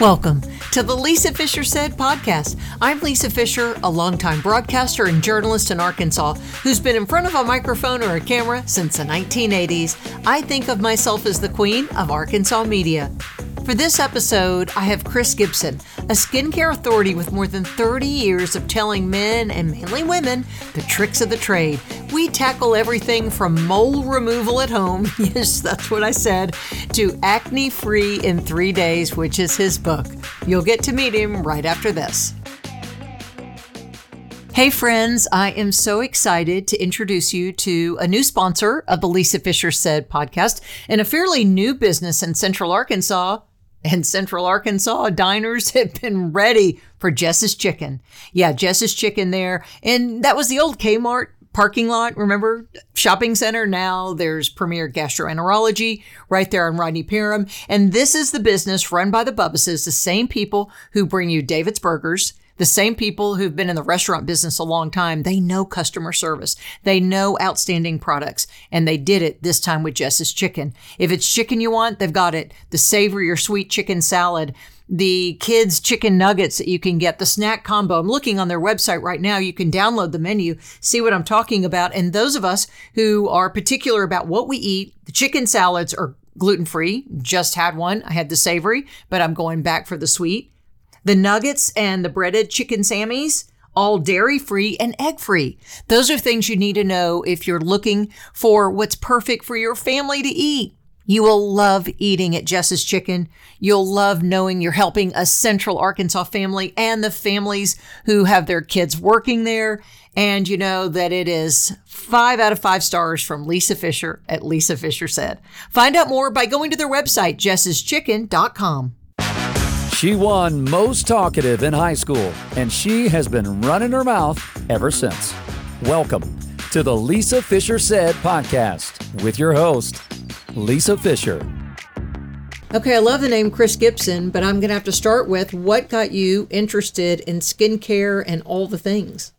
Welcome to the Lisa Fischer Said podcast. I'm Lisa Fischer, a longtime broadcaster and journalist in Arkansas who's been in front of a microphone or a camera since the 1980s. I think of myself as the queen of Arkansas media. For this episode, I have Chris Gibson, a skincare authority with more than 30 years of telling men and mainly women the tricks of the trade. We tackle everything from mole removal at home, yes, that's what I said, to acne free in three days, which is his book. You'll get to meet him right after this. Hey, friends, I am so excited to introduce you to a new sponsor of the Lisa Fischer Said podcast and a fairly new business in Central Arkansas and Central Arkansas diners have been ready for Jess's Chicken. Yeah, Jess's Chicken there. And that was the old Kmart parking lot. Remember, shopping center. Now there's Premier Gastroenterology right there on Rodney Parham. And this is the business run by the Bubbases, the same people who bring you David's Burgers the same people who've been in the restaurant business a long time, they know customer service. They know outstanding products. And they did it this time with Jess's Chicken. If it's chicken you want, they've got it. The savory or sweet chicken salad the kids chicken nuggets that you can get the snack combo i'm looking on their website right now you can download the menu see what i'm talking about and those of us who are particular about what we eat the chicken salads are gluten free just had one i had the savory but i'm going back for the sweet the nuggets and the breaded chicken sammies, all dairy free and egg free. Those are things you need to know if you're looking for what's perfect for your family to eat. You will love eating at Jess's Chicken. You'll love knowing you're helping a Central Arkansas family and the families who have their kids working there. And you know that it is five out of five stars from Lisa Fischer at Lisa Fischer Said. Find out more by going to their website, jesseschicken.com. She won most talkative in high school, and she has been running her mouth ever since. Welcome to the Lisa Fischer Said podcast with your host, Lisa Fischer. Okay, I love the name Chris Gibson, but I'm going to have to start with what got you interested in skincare and all the things?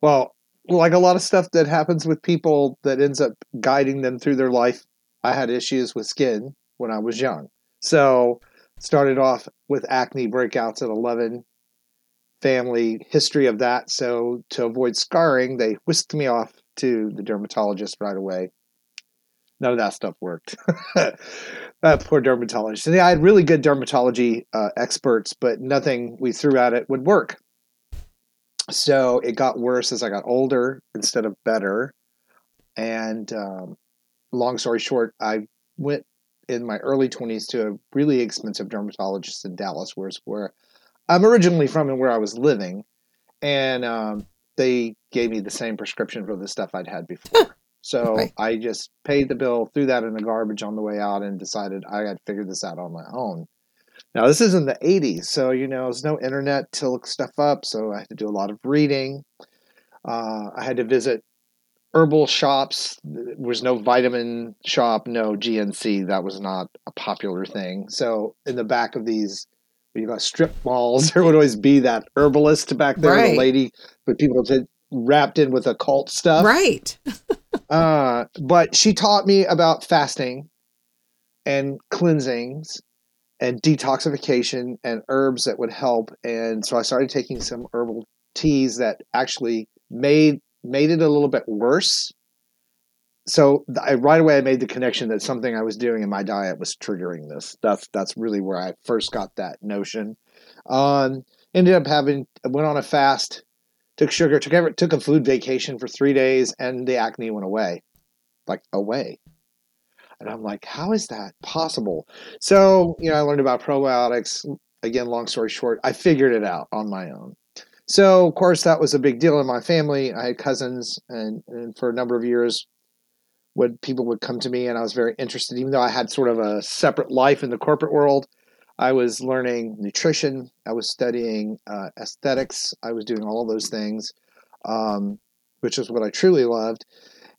Well, like a lot of stuff that happens with people that ends up guiding them through their life, I had issues with skin when I was young. So started off with acne breakouts at 11 family history of that. So to avoid scarring they whisked me off to the dermatologist right away. None of that stuff worked. That poor dermatologist. And yeah, i had really good dermatology uh, experts but nothing we threw at it would work. So it got worse as i got older instead of better. And um, long story short i went in my early 20s to a really expensive dermatologist in Dallas, where, where I'm originally from and where I was living. And um, they gave me the same prescription for the stuff I'd had before. So right. I just paid the bill, threw that in the garbage on the way out, and decided I had to figure this out on my own. Now, this is in the 80s, so, you know, there's no internet to look stuff up, so I had to do a lot of reading. Uh, I had to visit herbal shops. There was no vitamin shop, no GNC. That was not a popular thing. So in the back of these, you got strip malls, there would always be that herbalist back there, right. the lady with people that wrapped in with occult stuff. Right. uh, but she taught me about fasting and cleansings and detoxification and herbs that would help. And so I started taking some herbal teas that actually made made it a little bit worse. So I, right away, I made the connection that something I was doing in my diet was triggering this. That's that's really where I first got that notion. Um, ended up having went on a fast, took sugar, took every, took a food vacation for three days, and the acne went away, like away. And I'm like, how is that possible? So you know, I learned about probiotics. Again, long story short, I figured it out on my own. So, of course, that was a big deal in my family. I had cousins, and, and for a number of years, when people would come to me, and I was very interested, even though I had sort of a separate life in the corporate world. I was learning nutrition. I was studying uh, aesthetics. I was doing all those things, um, which is what I truly loved.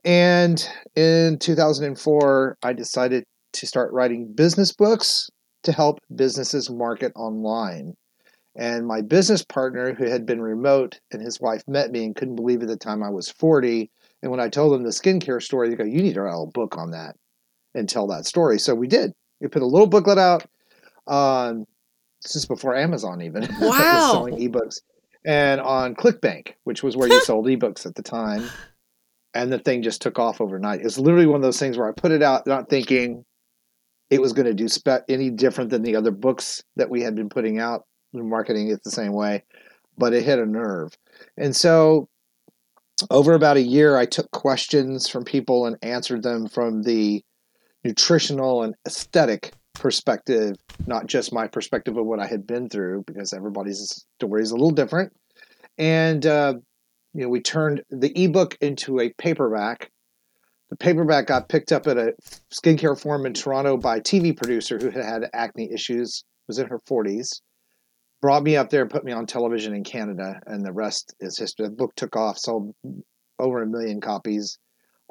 And in 2004, I decided to start writing business books to help businesses market online. And my business partner, who had been remote, and his wife met me and couldn't believe at the time I was 40. And when I told them the skincare story, they go, You need to write a book on that and tell that story. So we did. We put a little booklet out. Um, is before Amazon even was Wow. selling ebooks, and on ClickBank, which was where you sold ebooks at the time, and the thing just took off overnight. It's literally one of those things where I put it out, not thinking it was going to do spe- any different than the other books that we had been putting out, marketing it the same way, but it hit a nerve, and so over about a year, I took questions from people and answered them from the nutritional and aesthetic perspective, not just my perspective of what I had been through, because everybody's story is a little different. And uh, you know, we turned the ebook into a paperback. The paperback got picked up at a skincare forum in Toronto by a TV producer who had had acne issues, was in her 40s. Brought me up there and put me on television in Canada, and the rest is history. The book took off, sold over a million copies.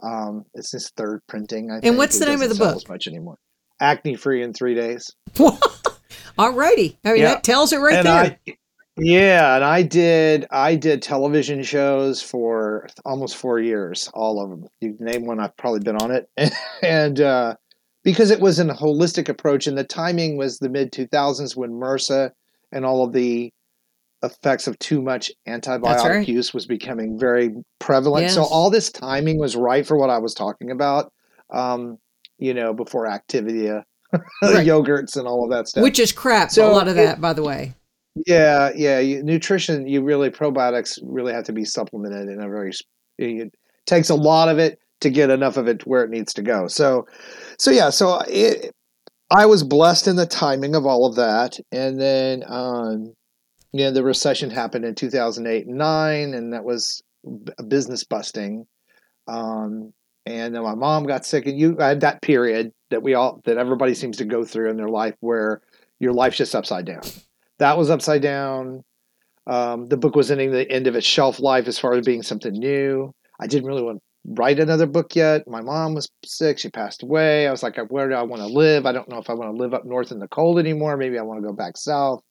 Um, it's his third printing. I think. And what's It the name of the sell book? As much anymore. Acne free in three days. All righty. I mean, Yeah. that tells it right and there. I, yeah, and I did I did television shows for almost four years, all of them. You name one, I've probably been on it, and uh, because it was a holistic approach, and the timing was the mid two thousands when MRSA and all of the effects of too much antibiotic right. use was becoming very prevalent. So all this timing was right for what I was talking about. Um, you know, before Activia, Right. yogurts, and all of that stuff. Which is crap. So a lot of it- that, by the way. Yeah, yeah. You, nutrition, you really probiotics really have to be supplemented in a very. It takes a lot of it to get enough of it where it needs to go. So, so yeah. So it, I was blessed in the timing of all of that, and then um, you know the recession happened in two thousand eight and nine, and that was business busting. Um, and then my mom got sick, and you I had that period that we all that everybody seems to go through in their life where your life's just upside down that was upside down. Um, the book was ending the end of its shelf life as far as being something new. I didn't really want write another book yet. My mom was sick; she passed away. I was like, "Where do I want to live? I don't know if I want to live up north in the cold anymore. Maybe I want to go back south."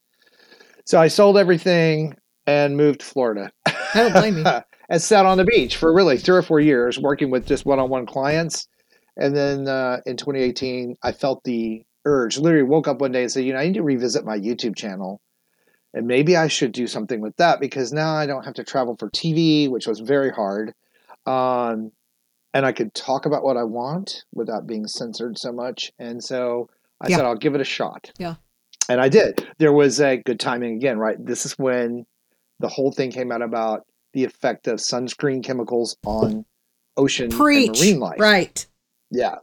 So I sold everything and moved to Florida. I don't blame you. and sat on the beach for really three or four years, working with just one-on-one clients. And then uh, in 2018, I felt the urge. Literally woke up one day and said, "You know, I need to revisit my YouTube channel, and maybe I should do something with that because now I don't have to travel for TV, which was very hard, um, and I could talk about what I want without being censored so much." And so I Yeah. said, "I'll give it a shot." Yeah. and I did. There was a good timing again, right? This is when the whole thing came out about the effect of sunscreen chemicals on ocean Preach. and marine life. Right. Yeah.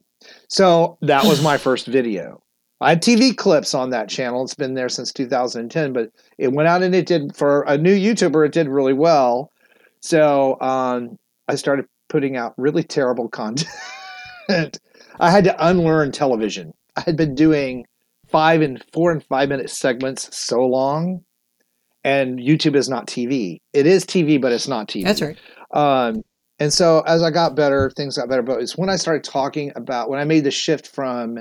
So that was my first video. I had TV clips on that channel. It's been there since 2010, but it went out and it did for a new YouTuber. It did really well. So um, I started putting out really terrible content. I had to unlearn television. I had been doing five and four and five minute segments so long, and YouTube is not TV. It is TV, but it's not TV. That's right. Um, and so as I got better, things got better. But it's when I started talking about when I made the shift from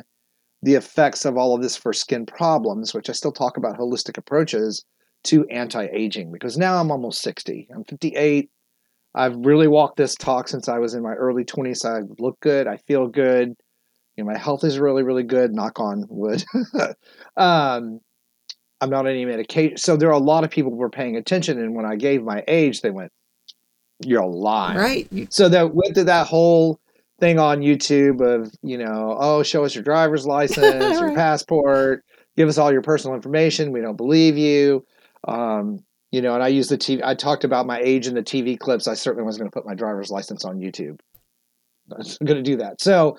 the effects of all of this for skin problems, which I still talk about holistic approaches, to anti-aging because now I'm almost 60. I'm 58. I've really walked this talk since I was in my early 20s. So I look good. I feel good. You know, my health is really, really good. Knock on wood. um, I'm not on any medication. So there are a lot of people who were paying attention. And when I gave my age, they went, "You're lying." Right. So that went through that whole thing on YouTube of, you know, oh, show us your driver's license, your passport, give us all your personal information. We don't believe you. Um, you know, and I use the TV. I talked about my age in the TV clips. I certainly wasn't going to put my driver's license on YouTube. I'm going to do that. So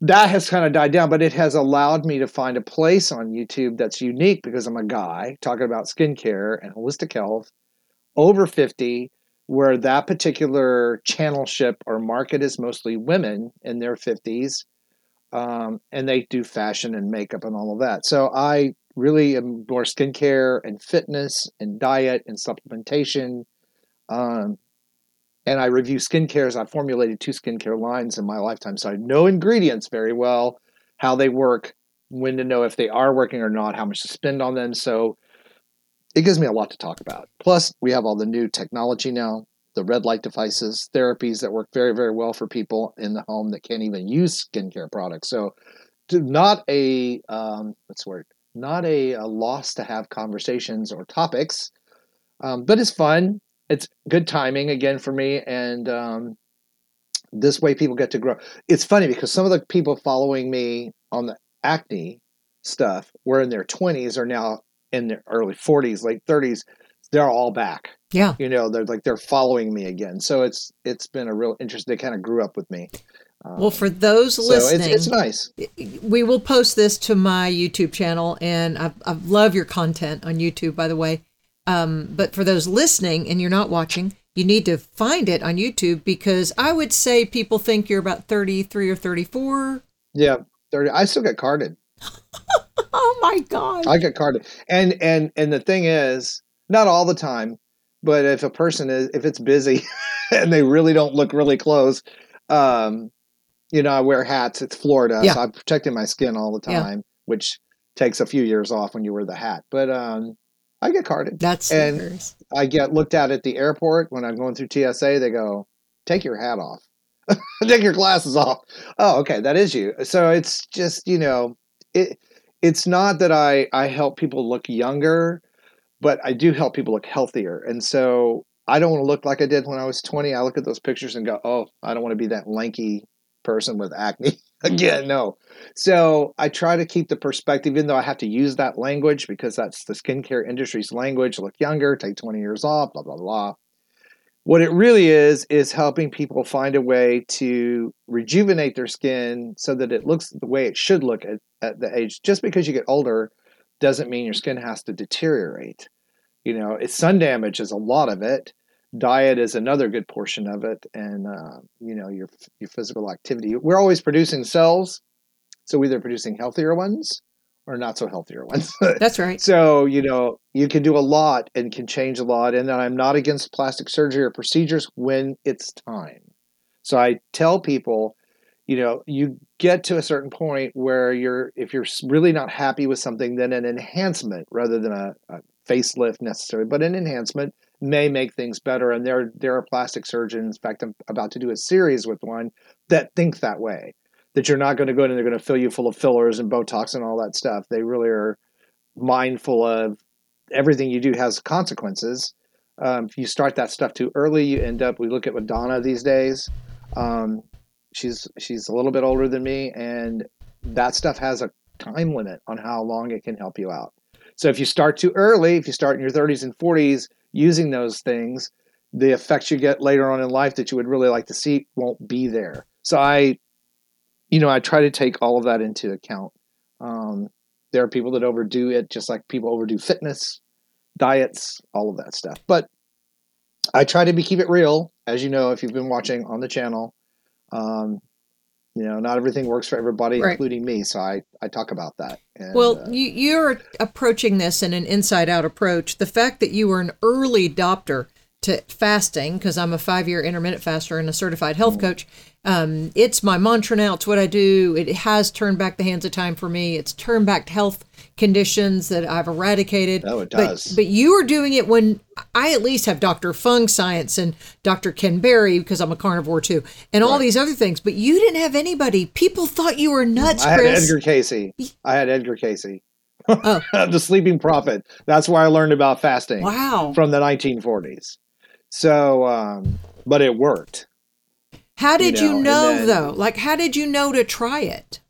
that has kind of died down, but it has allowed me to find a place on YouTube that's unique because I'm a guy talking about skincare and holistic health over 50 where that particular channel ship or market is mostly women in their 50s um, and they do fashion and makeup and all of that so i really more skincare and fitness and diet and supplementation um, and i review skincare as i formulated two skincare lines in my lifetime so i know ingredients very well how they work when to know if they are working or not how much to spend on them so it gives me a lot to talk about. Plus, we have all the new technology now, the red light devices, therapies that work very, very well for people in the home that can't even use skincare products. So, not a um, what's the word? Not a, a loss to have conversations or topics, um, but it's fun. It's good timing again for me, and um, this way people get to grow. It's funny because some of the people following me on the acne stuff were in their 20s are now in their early 40s, late 30s. They're all back. Yeah. You know, they're like they're following me again. So it's it's been a real interest. They kind of grew up with me. Um, Well, for those so listening, it's, it's nice. we will post this to my YouTube channel, and I, I love your content on YouTube, by the way. Um, but for those listening and you're not watching, you need to find it on YouTube because I would say people think you're about 33 or 34. Yeah, 30. I still get carded. Oh my God. I get carded. And and and the thing is, not all the time, but if a person is if it's busy and they really don't look really close, um, you know, I wear hats. It's Florida, Yeah. so I'm protecting my skin all the Yeah. time, which takes a few years off when you wear the hat. But um, I get carded. That's and-. I get looked at at the airport when I'm going through TSA. They go, "Take your hat off, take your glasses off." Oh, okay, that is you. So it's just you know, it. It's not that I I help people look younger, but I do help people look healthier. And so I don't want to look like I did when I was 20. I look at those pictures and go, "Oh, I don't want to be that lanky person with acne mm. again." No. So I try to keep the perspective, even though I have to use that language because that's the skincare industry's language. Look younger, take 20 years off, blah, blah, blah. What it really is, is helping people find a way to rejuvenate their skin so that it looks the way it should look at, at the age. Just because you get older doesn't mean your skin has to deteriorate. You know, it's sun damage is a lot of it. Diet is another good portion of it, and uh, you know your your physical activity. We're always producing cells, so either producing healthier ones or not so healthier ones. That's right. so, you know, you can do a lot and can change a lot. And I'm not against plastic surgery or procedures when it's time. So I tell people, you know, you get to a certain point where you're, if you're really not happy with something, then an enhancement rather than a, a facelift necessarily, but an enhancement may make things better. And there, there are plastic surgeons. In fact, I'm about to do a series with one that think that way that you're not going to go in and they're going to fill you full of fillers and Botox and all that stuff. They really are mindful of everything you do has consequences. Um, if you start that stuff too early, you end up. We look at Madonna these days. Um, she's she's a little bit older than me, and that stuff has a time limit on how long it can help you out. So if you start too early, if you start in your 30s and 40s using those things, the effects you get later on in life that you would really like to see won't be there. So I you know, I try to take all of that into account. Um, there are people that overdo it, just like people overdo fitness, diets, all of that stuff. But I try to be keep it real, as you know, if you've been watching on the channel. Um, you know, not everything works for everybody, Right. including me. So I, I talk about that. And, Well, uh, you, you're approaching this in an inside out approach. The fact that you were an early adopter to fasting, because I'm a five year intermittent faster and a certified health Mm. coach, um, it's my mantra now. It's what I do. It has turned back the hands of time for me. It's turned back health conditions that I've eradicated. Oh, it But- does. But, you were doing it when I at least have Dr. Fung Science and Dr. Ken Berry, because I'm a carnivore too, and all these other things. But you didn't have anybody. People thought you were nuts, I had Chris. Edgar Cayce. I had Edgar Cayce, Oh. the Sleeping Prophet. That's where I learned about fasting. Wow. from the 1940s. So, um, but it worked. How did you know, know, then- though? Like, how did you know to try it?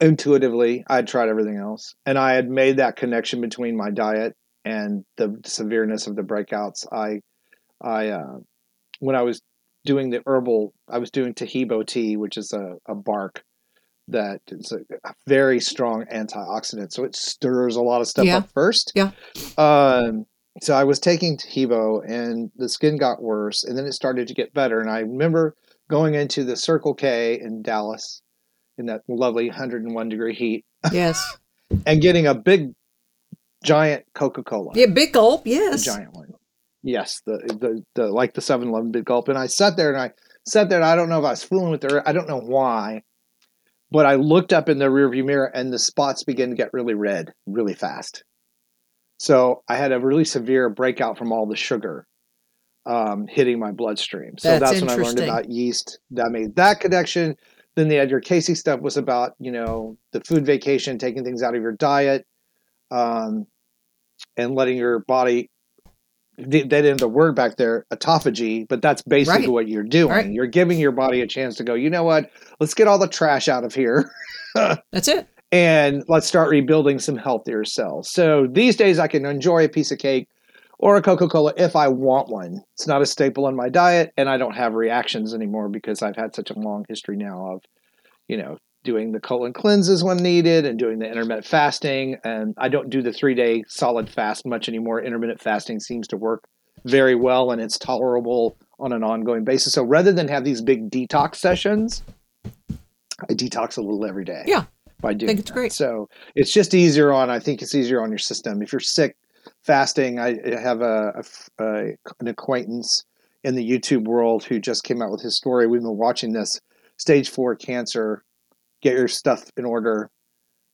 Intuitively, I'd tried everything else, and I had made that connection between my diet and the severeness of the breakouts. I, I, uh, when I was doing the herbal, I was doing Taheebo tea, which is a, a bark that is a, a very strong antioxidant. So it stirs a lot of stuff Yeah. up first. Yeah. Um, so I was taking Taheebo, and the skin got worse, and then it started to get better. And I remember going into the Circle K in Dallas in that lovely 101 degree heat Yes. and getting a big giant Coca-Cola. yeah, big gulp. Yes. giant one. Yes, the, the the like the 7-Eleven big gulp. And I sat there and I sat there and I don't know if I was fooling with her. I don't know why. But I looked up in the rearview mirror and the spots began to get really red really fast. So I had a really severe breakout from all the sugar um, hitting my bloodstream. So That's that's, when I learned about yeast. That made that connection. Then the Edgar Cayce stuff was about, you know, the food vacation, taking things out of your diet. um, and letting your body. They didn't have the word back there, autophagy, but that's basically Right. what you're doing. Right. You're giving your body a chance to go. You know what? Let's get all the trash out of here. That's it. And let's start rebuilding some healthier cells. So these days, I can enjoy a piece of cake or a Coca Cola if I want one. It's not a staple in my diet, and I don't have reactions anymore because I've had such a long history now of, you know, doing the colon cleanses when needed and doing the intermittent fasting. And I don't do the three day solid fast much anymore. Intermittent fasting seems to work very well and it's tolerable on an ongoing basis. So rather than have these big detox sessions, I detox a little every day. Yeah. By doing think it's that. great. So it's just easier on. I think it's easier on your system. If you're sick, fasting. I I have a, a a- an acquaintance in the YouTube world who just came out with his story. We've been watching this stage four cancer. Get your stuff in order.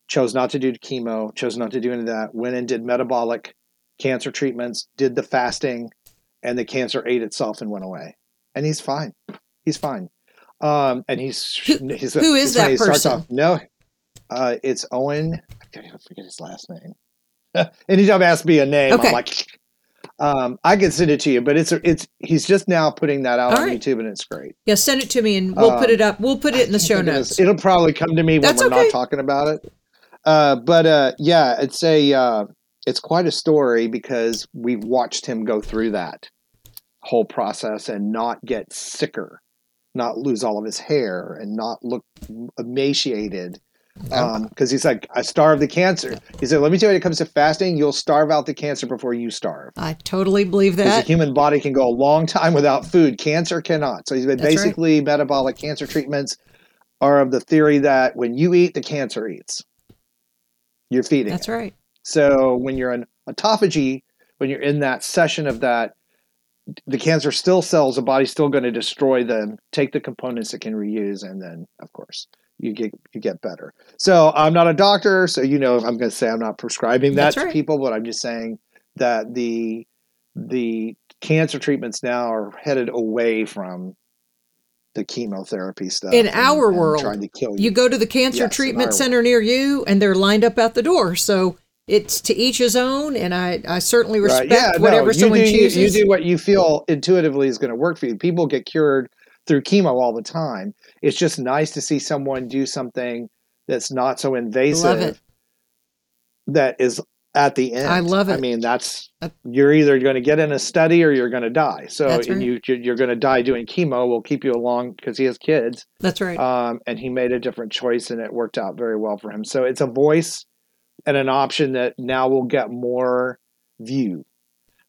Chose not to do chemo. Chose not to do any of that. Went and did metabolic cancer treatments. Did the fasting, and the cancer ate itself and went away. And he's fine. He's fine. Um, and he's Who- he's who is that he starts person? off- no, uh, it's Owen. I can't forget his last name. Anytime ask me a name, Okay. I'm like, um, I can send it to you, but it's it's he's just now putting that out All on right. YouTube, and it's great. Yeah, send it to me and we'll put Um, it up. We'll put it in the show notes. It'll probably come to me when That's we're okay. not talking about it. Uh, but uh, yeah, it's a uh, it's quite a story because we've watched him go through that whole process and not get sicker, not lose all of his hair, and not look emaciated. Um, because he's like, I starved the cancer. He said, "Let me tell you, when it comes to fasting, you'll starve out the cancer before you starve." I totally believe that. The human body can go a long time without food. Cancer cannot. So he's been That's right. basically metabolic cancer treatments are of the theory that when you eat, the cancer eats. You're feeding. That's it. right. So when you're in autophagy, when you're in that session of that, the cancer still cells, the body's still going to destroy them, take the components it can reuse, and then of course you get you get better. So I'm not a doctor, so you know I'm going to say I'm not prescribing that That's to right. people, but I'm just saying that the the cancer treatments now are headed away from the chemotherapy stuff. In and- our and world, trying to kill you. You go to the cancer Yes, treatment center near you and they're lined up at the door. So it's to each his own and I, I certainly Right. respect Yeah, no, whatever you someone do, you- chooses. You do what you feel intuitively is going to work for you. People get cured through chemo all the time. It's just nice to see someone do something that's not so invasive. it. That is at the end. I love it. I mean, that's Uh, you're either going to get in a study or you're going to die. So, right. you you're- you're going to die doing chemo. We'll keep you along because he has kids. That's right. Um, and he made a different choice, and it worked out very well for him. So it's a voice and an option that now will get more view,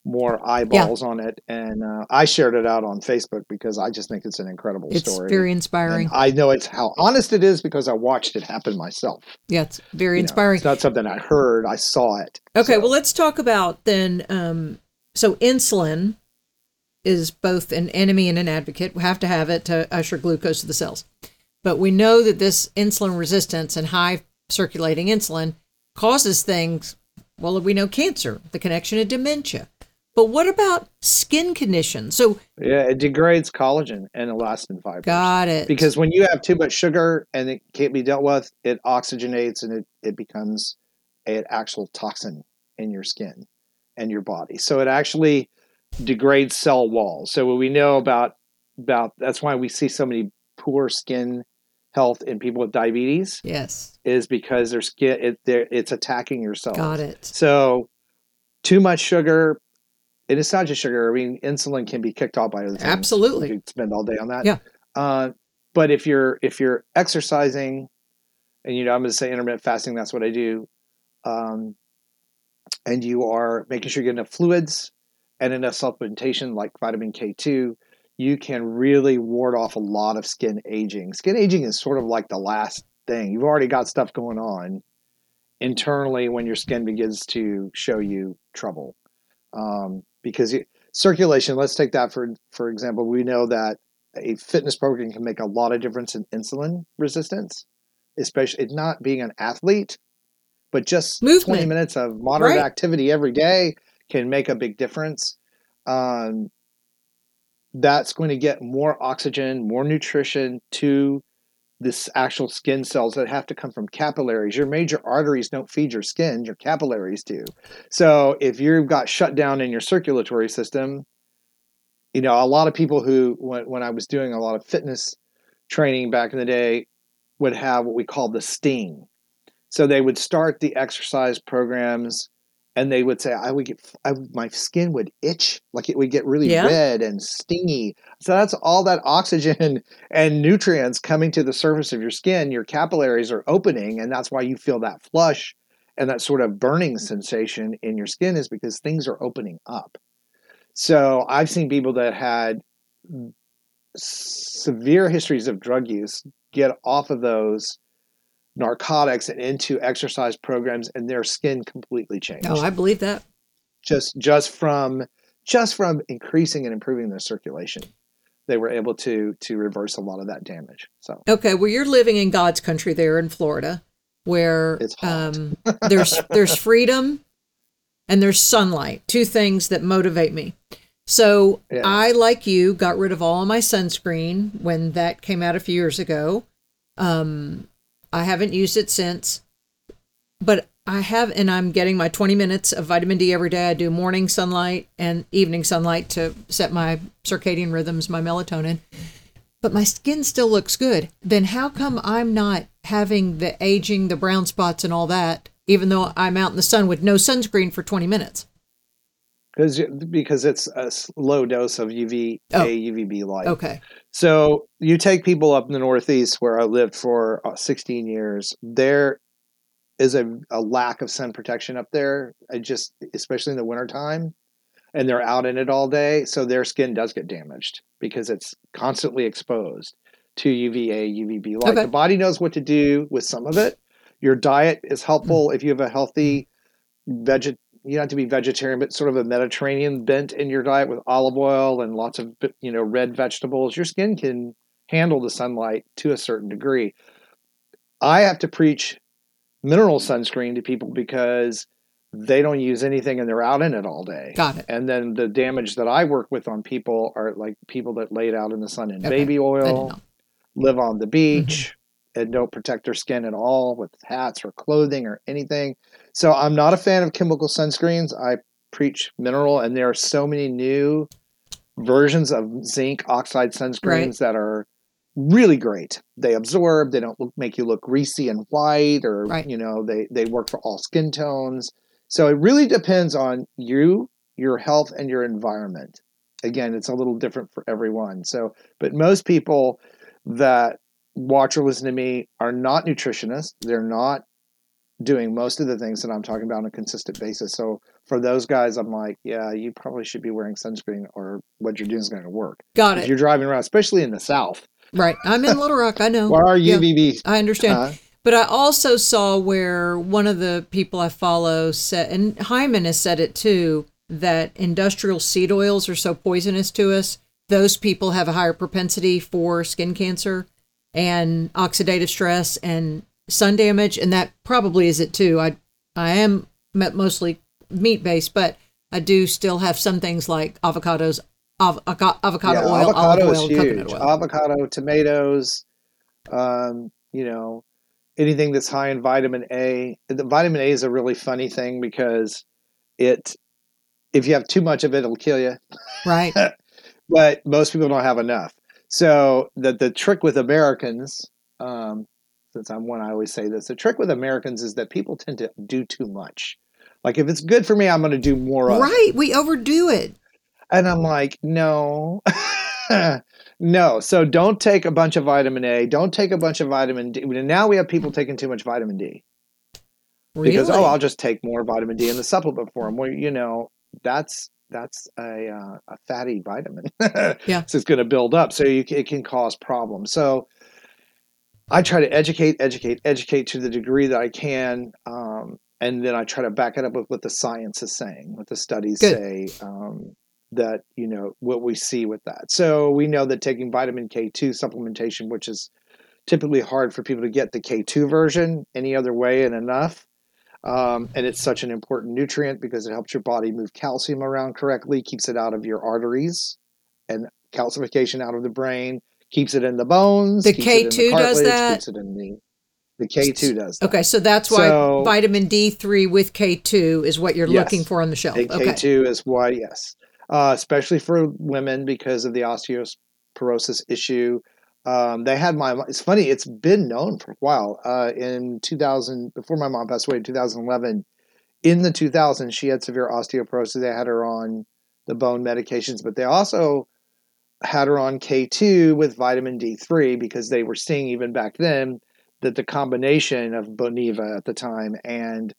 more eyeballs on it. And uh, I shared it out on Facebook because I just think it's an incredible it's story. It's very and inspiring. I know it's how honest it is because I watched it happen myself. yeah, it's very You know, inspiring. it's not something I heard; I saw it. Okay, So- well, let's talk about then. Um, so, insulin is both an enemy and an advocate. We have to have it to usher glucose to the cells. But we know that this insulin resistance and high circulating insulin causes things, well, we know cancer, the connection to dementia. But what about skin conditions? So, yeah, it degrades collagen and elastin fibers. got it. because when you have too much sugar and it can't be dealt with, it oxygenates and it, it becomes an actual toxin in your skin and your body. So it actually degrades cell walls. So what we know about about that's why we see so many poor skin health in people with diabetes yes, is because their skin it, it's attacking your cells. got it. So too much sugar. And it's not just sugar. I mean, insulin can be kicked off by other things. Absolutely. Could spend all day on that. Yeah. Uh, but if you're if you're exercising, and you know, I'm going to say intermittent fasting. That's what I do. Um, and you are making sure you get enough fluids and enough supplementation like vitamin K2, you can really ward off a lot of skin aging. Skin aging is sort of like the last thing. You've already got stuff going on internally when your skin begins to show you trouble. Um, because you, circulation, let's take that for for example. We know that a fitness program can make a lot of difference in insulin resistance, especially not being an athlete, but just Movement. 20 minutes of moderate Right. activity every day can make a big difference. Um, that's going to get more oxygen, more nutrition to this actual skin cells that have to come from capillaries. Your major arteries don't feed your skin, your capillaries do. So if you've got shut down in your circulatory system, you know, a lot of people who, when, when I was doing a lot of fitness training back in the day, would have what we call the sting. So they would start the exercise programs and they would say I would get I, my skin would itch like it would get really Yeah. red and stingy. So that's all that oxygen and nutrients coming to the surface of your skin. Your capillaries are opening, and that's why you feel that flush and that sort of burning sensation in your skin is because things are opening up. So I've seen people that had severe histories of drug use get off of those narcotics and into exercise programs and their skin completely changed Oh, I believe that. just just from just from increasing and improving their circulation they were able to to reverse a lot of that damage so Okay, well, you're living in God's country there in Florida, where It's hot. um, there's there's freedom and there's sunlight. Two things that motivate me. So Yeah. I, like you, got rid of all my sunscreen when that came out a few years ago. Um, I haven't used it since, but I have, and I'm getting my 20 minutes of vitamin D every day. I do morning sunlight and evening sunlight to set my circadian rhythms, my melatonin but my skin still looks good, then how come I'm not having the aging, the brown spots, and all that, even though I'm out in the sun with no sunscreen for 20 minutes? Because because it's a low dose of UV Oh. UVB light Okay. So you take people up in the Northeast where I lived for uh, 16 years. There is a, a lack of sun protection up there. I just, especially in the wintertime, and they're out in it all day, so their skin does get damaged because it's constantly exposed to UVA, UVB light. Okay. The body knows what to do with some of it. Your diet is helpful if you have a healthy veget. You don't have to be vegetarian, but sort of a Mediterranean bent in your diet with olive oil and lots of you know red vegetables. Your skin can handle the sunlight to a certain degree. I have to preach mineral sunscreen to people because they don't use anything and they're out in it all day. Got it. And then the damage that I work with on people are like people that laid out in the sun in Okay. baby oil, live on the beach, mm-hmm. and don't protect their skin at all with hats or clothing or anything. So I'm not a fan of chemical sunscreens. I preach mineral, and there are so many new versions of zinc oxide sunscreens Right. that are really great. They absorb. They don't look, make you look greasy and white, or Right. you know they they work for all skin tones. So it really depends on you, your health, and your environment. Again, it's a little different for everyone. So, but most people that watch or listen to me are not nutritionists. They're not doing most of the things that I'm talking about on a consistent basis. So for those guys, I'm like, yeah, you probably should be wearing sunscreen or what you're doing is going to work. Got If it. you're driving around, especially in the South, Right. I'm in Little Rock. I know. where our Yeah, I understand. uh, But I also saw where one of the people I follow said, and Hyman has said it too, that industrial seed oils are so poisonous to us. Those people have a higher propensity for skin cancer and oxidative stress and sun damage, and that probably is it too. I I am mostly meat based, but I do still have some things like avocados, av- avocado yeah, oil, avocado olive is oil, huge. coconut oil. Avocado, tomatoes, um, you know, anything that's high in vitamin A. The vitamin A is a really funny thing because it, if you have too much of it, it'll kill you. right. but most people don't have enough. So the the trick with Americans, um, since I'm one, I always say this: the trick with Americans is that people tend to do too much. Like if it's good for me, I'm going to do more of. Right. We overdo it. And I'm like, no, no. So don't take a bunch of vitamin A. Don't take a bunch of vitamin D. And now we have people taking too much vitamin D because oh, I'll just take more vitamin D in the supplement form. Well, you know, that's that's a uh, a fatty vitamin. Yeah. so it's going to build up, so you, it can cause problems. So I try to educate, educate, educate to the degree that I can, um, and then I try to back it up with what the science is saying, what the studies Good. say. Um, that you know what we see with that. So we know that taking vitamin K2 supplementation, which is typically hard for people to get the K2 version any other way and enough. Um, and it's such an important nutrient because it helps your body move calcium around correctly, keeps it out of your arteries and calcification out of the brain, keeps it in the bones. The in K2 does that? Keeps it in the, the K2 does that. Okay, so that's why So- vitamin D3 with K2 is what you're Yes. looking for on the shelf. And Okay. K2 is why, yes, uh, especially for women because of the osteoporosis issue. Um, they had my. It's funny. It's been known for a while. Uh, in 2000, before my mom passed away in 2011, in the 2000s, she had severe osteoporosis. They had her on the bone medications, but they also had her on K2 with vitamin D3 because they were seeing even back then that the combination of Boniva at the time and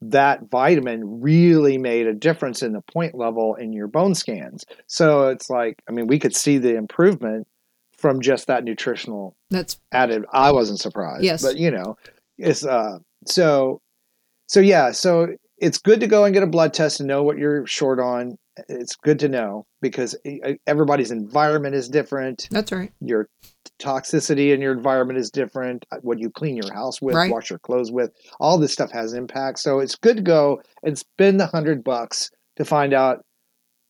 that vitamin really made a difference in the point level in your bone scans. So it's like, I mean, we could see the improvement from just that nutritional That's added. I wasn't surprised. Yes. But you know, it's uh so so yeah, so it's good to go and get a blood test and know what you're short on. It's good to know because everybody's environment is different. that's right. Your toxicity in your environment is different. uh, What you clean your house with, Right. wash your clothes with, all this stuff has impact. So it's good to go and spend the hundred bucks to find out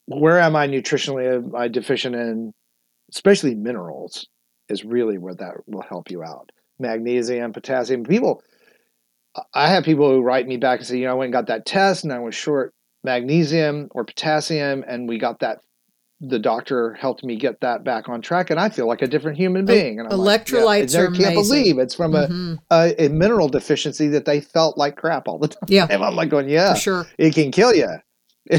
where am I nutritionally am I deficient in, especially minerals is really where that will help you out. Magnesium, potassium. People, I have people who write me back and say, you know, I went and got that test and I was short magnesium or potassium, and we got that. The doctor helped me get that back on track, and I feel like a different human being. And I'm like, electrolytes yeah, are I can't amazing. believe it's from a, Mhm. a, a mineral deficiency that they felt like crap all the time. Yeah, And I'm like going, yeah, for sure. it can kill you.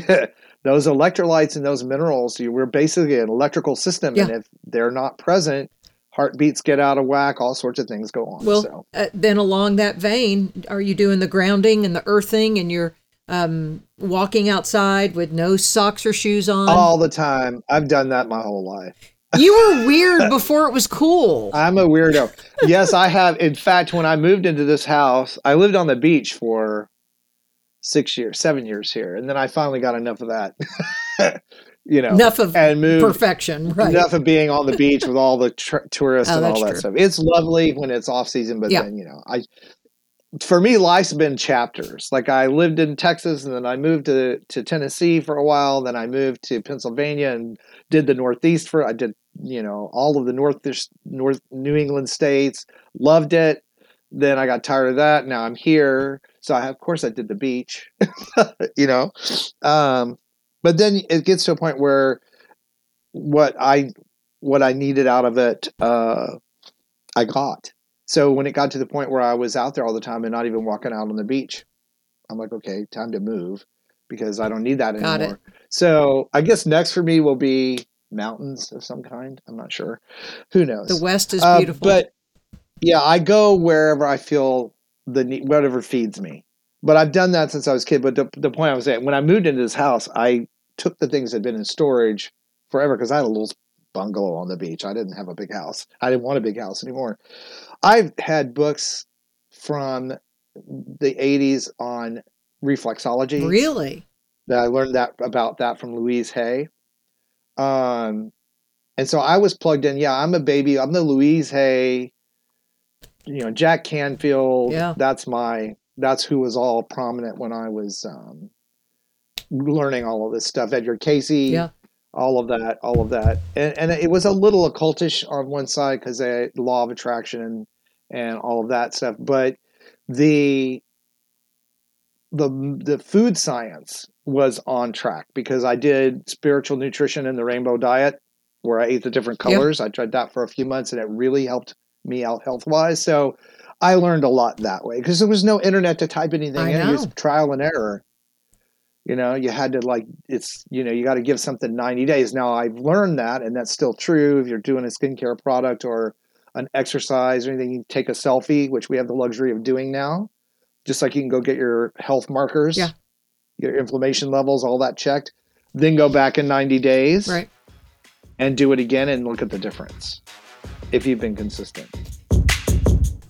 those electrolytes and those minerals, you, we're basically an electrical system, and if they're not present, heartbeats get out of whack, all sorts of things go on. Well, so. uh, then along that vein, are you doing the grounding and the earthing and you're um, walking outside with no socks or shoes on? all the time, I've done that my whole life. you were weird before it was cool. I'm a weirdo. yes, I have. In fact, when I moved into this house, I lived on the beach for six years, seven years here, and then I finally got enough of that. you know, Enough of and moved perfection, right? enough of being on the beach with all the tr- tourists Oh, and all that true. stuff. It's lovely when it's off season, but Yeah. then you know, I for me, life's been chapters. Like I lived in Texas, and then I moved to to Tennessee for a while. Then I moved to Pennsylvania and did the Northeast for. I did you know all of the North North New England states. Loved it. Then I got tired of that. Now I'm here, so I of course I did the beach. you know, um, but then it gets to a point where what I what I needed out of it, uh, I got. So when it got to the point where I was out there all the time and not even walking out on the beach, I'm like, okay, time to move because I don't need that Got it. anymore. So I guess next for me will be mountains of some kind. I'm not sure. Who knows? the West is Uh, beautiful. but yeah, I go wherever I feel the need, whatever feeds me. But I've done that since I was a kid. But the, the point I was saying, when I moved into this house, I took the things that had been in storage forever because I had a little bungalow on the beach. I didn't have a big house. I didn't want a big house anymore. I've had books from the 80s on reflexology really, that I learned that about that from Louise Hay. Um, and so I was plugged in. Yeah, I'm a baby. I'm the Louise Hay. You know, Jack Canfield. Yeah. that's my. That's who was all prominent when I was um, learning all of this stuff. Edgar Cayce. Yeah. All of that, all of that, and and it was a little occultish on one side because the law of attraction and and all of that stuff, but the the the food science was on track because I did spiritual nutrition in the rainbow diet where I ate the different colors. I tried that for a few months and it really helped me out health wise. So I learned a lot that way because there was no internet to type anything I in. It was trial and error. You know, you had to like it's you know, you got to give something 90 days. Now I've learned that and that's still true if you're doing a skincare product or an exercise or anything, you take a selfie, which we have the luxury of doing now. Just like you can go get your health markers, Yeah. your inflammation levels, all that checked. Then go back in 90 days right? and do it again and look at the difference if you've been consistent.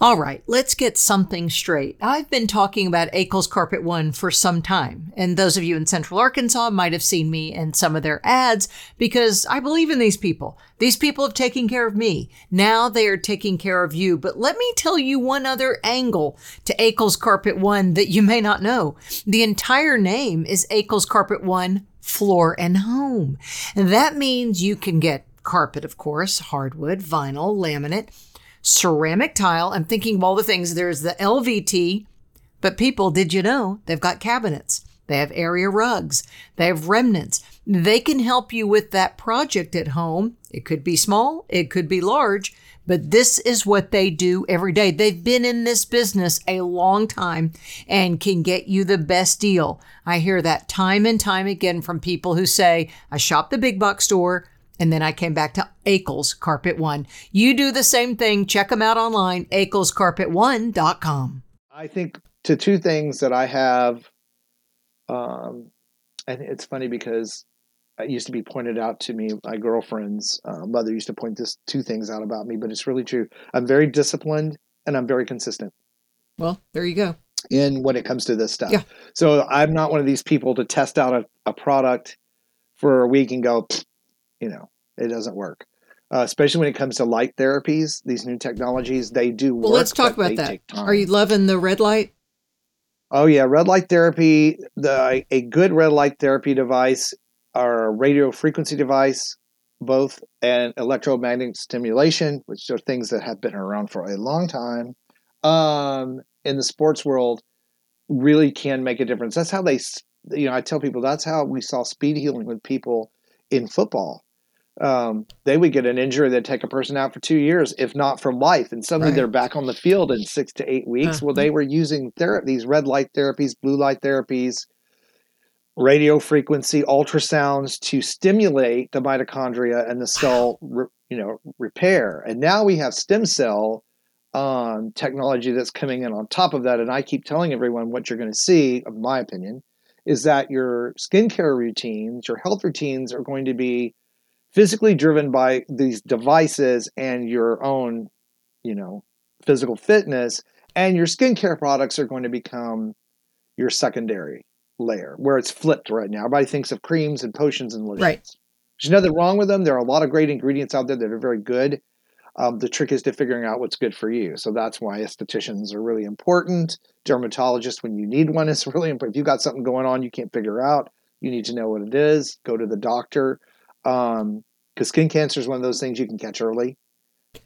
All right, let's get something straight. I've been talking about Akel's Carpet One for some time, and those of you in Central Arkansas might have seen me in some of their ads because I believe in these people. These people have taken care of me. Now they are taking care of you. But let me tell you one other angle to Akel's Carpet One that you may not know. The entire name is Akel's Carpet One Floor and Home. And that means you can get carpet, of course, hardwood, vinyl, laminate, ceramic tile. I'm thinking of all the things. There's the LVT, but people, did you know they've got cabinets? They have area rugs. They have remnants. They can help you with that project at home. It could be small, it could be large, but this is what they do every day. They've been in this business a long time and can get you the best deal. I hear that time and time again from people who say, I shop the big box store and then I came back to Akel's Carpet One. You do the same thing. Check them out online, akelscarpet1.com. I think to two things that I have, um, and it's funny because it used to be pointed out to me. My girlfriend's uh, mother used to point this two things out about me, but it's really true. I'm very disciplined and I'm very consistent. Well, there you go. In when it comes to this stuff. Yeah. So I'm not one of these people to test out a, a product for a week and go, you know, it doesn't work. Uh, especially when it comes to light therapies, these new technologies, they do well, work, let's talk about that. Are you loving the red light? Oh yeah, red light therapy. The a good red light therapy device or a radio frequency device, both and electromagnetic stimulation, which are things that have been around for a long time, um, in the sports world, really can make a difference. That's how they, you know, I tell people that's how we saw speed healing with people in football. Um, they would get an injury that take a person out for two years, if not for life, and suddenly Right. they're back on the field in six to eight weeks. Well, Uh-huh. they were using ther- these red light therapies, blue light therapies, radio frequency ultrasounds to stimulate the mitochondria and the cell, re- you know, repair. And now we have stem cell um, technology that's coming in on top of that. And I keep telling everyone what you're going to see, in my opinion, is that your skincare routines, your health routines are going to be physically driven by these devices and your own, you know, physical fitness. And your skincare products are going to become your secondary layer, where it's flipped right now. Everybody thinks of creams and potions and lotions. Right. There's nothing wrong with them. There are a lot of great ingredients out there that are very good. Um, the trick is to figuring out what's good for you. So that's why estheticians are really important. Dermatologists, when you need one, is really important. If you've got something going on you can't figure out, you need to know what it is. Go to the doctor. Um, because skin cancer is one of those things you can catch early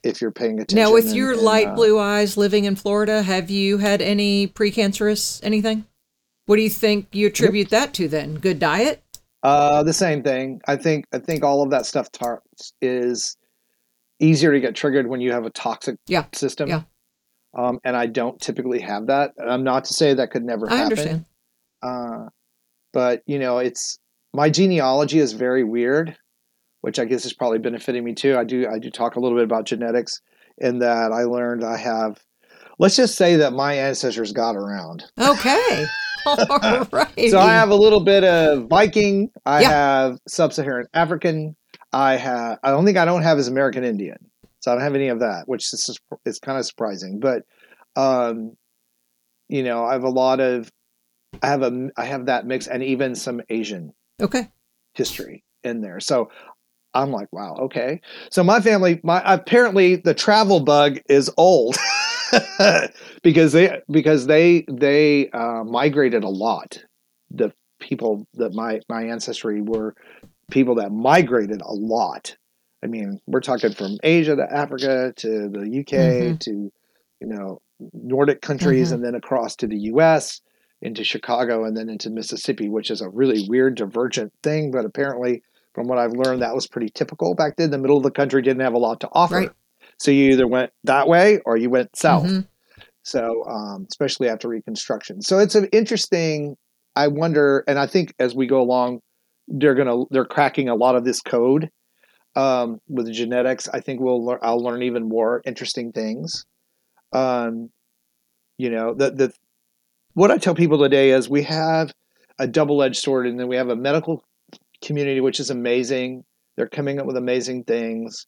if you're paying attention. Now, with and- your and, light uh, blue eyes living in Florida, have you had any precancerous anything? What do you think you attribute that to then? Good diet? Uh, the same thing. I think I think all of that stuff tar- is easier to get triggered when you have a toxic Yeah, system. yeah. Um, and I don't typically have that. I'm not to say that could never I happen. understand. Uh, but you know, it's my genealogy is very weird, which I guess is probably benefiting me too. I do I do talk a little bit about genetics in that I learned I have. Let's just say that my ancestors got around. Okay. All right. So I have a little bit of Viking. I Yeah. have sub-Saharan African. I have. I don't think I don't have is American Indian. So I don't have any of that, which is is kind of surprising. But, um, you know, I have a lot of. I have a. I have that mix, and even some Asian Okay. history in there. So I'm like, wow, okay. So my family, my apparently the travel bug is old because they because they they uh, migrated a lot. The people that my my ancestry were people that migrated a lot. I mean, we're talking from Asia to Africa to the UK Mhm. to you know Nordic countries Mhm. and then across to the US into Chicago and then into Mississippi, which is a really weird divergent thing, but apparently from what I've learned that was pretty typical back then. The middle of the country didn't have a lot to offer. Right. So you either went that way or you went south. Mhm. So, um, especially after Reconstruction. So it's an interesting. I wonder, and I think as we go along, they're gonna they're cracking a lot of this code um, with genetics. I think we'll lear- I'll learn even more interesting things. Um, you know, the the what I tell people today is we have a double edged sword, and then we have a medical community which is amazing. They're coming up with amazing things.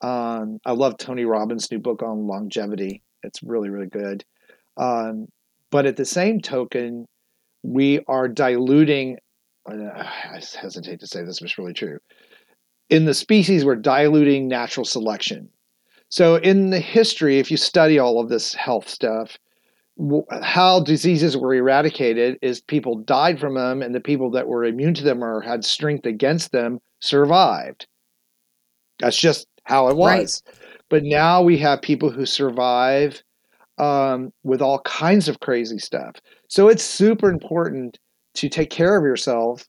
Um, I love Tony Robbins' new book on longevity. It's really, really good. Um, but at the same token, we are diluting. uh, I hesitate to say this, but it's really true. In the species, we're diluting natural selection. So, in the history, if you study all of this health stuff, how diseases were eradicated is people died from them, and the people that were immune to them or had strength against them survived That's just how it Right. was. But now we have people who survive um, with all kinds of crazy stuff. So it's super important to take care of yourself.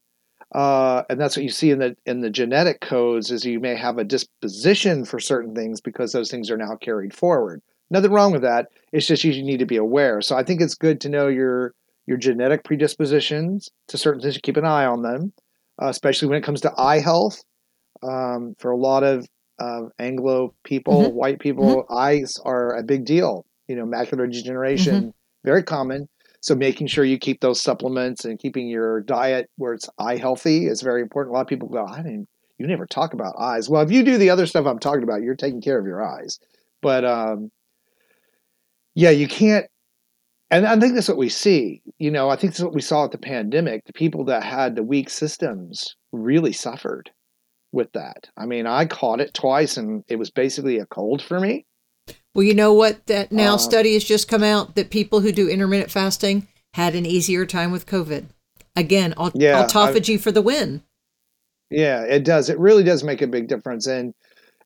Uh, and that's what you see in the in the genetic codes is you may have a disposition for certain things because those things are now carried forward. Nothing wrong with that. It's just you need to be aware. So I think it's good to know your your genetic predispositions to certain things. Keep an eye on them, uh, especially when it comes to eye health. Um, for a lot of uh, Anglo people, white people, eyes are a big deal. You know, macular degeneration, very common. So making sure you keep those supplements and keeping your diet where it's eye healthy is very important. A lot of people go, I didn't. You never talk about eyes. Well, if you do the other stuff I'm talking about, you're taking care of your eyes. But um, yeah, you can't. And I think that's what we see. You know, I think that's what we saw at the pandemic. The people that had the weak systems really suffered with that. I mean, I caught it twice, and it was basically a cold for me. Well, you know what? That now Uh, study has just come out that people who do intermittent fasting had an easier time with COVID. Again, aut- Yeah, autophagy for the win. Yeah, it does. It really does make a big difference. And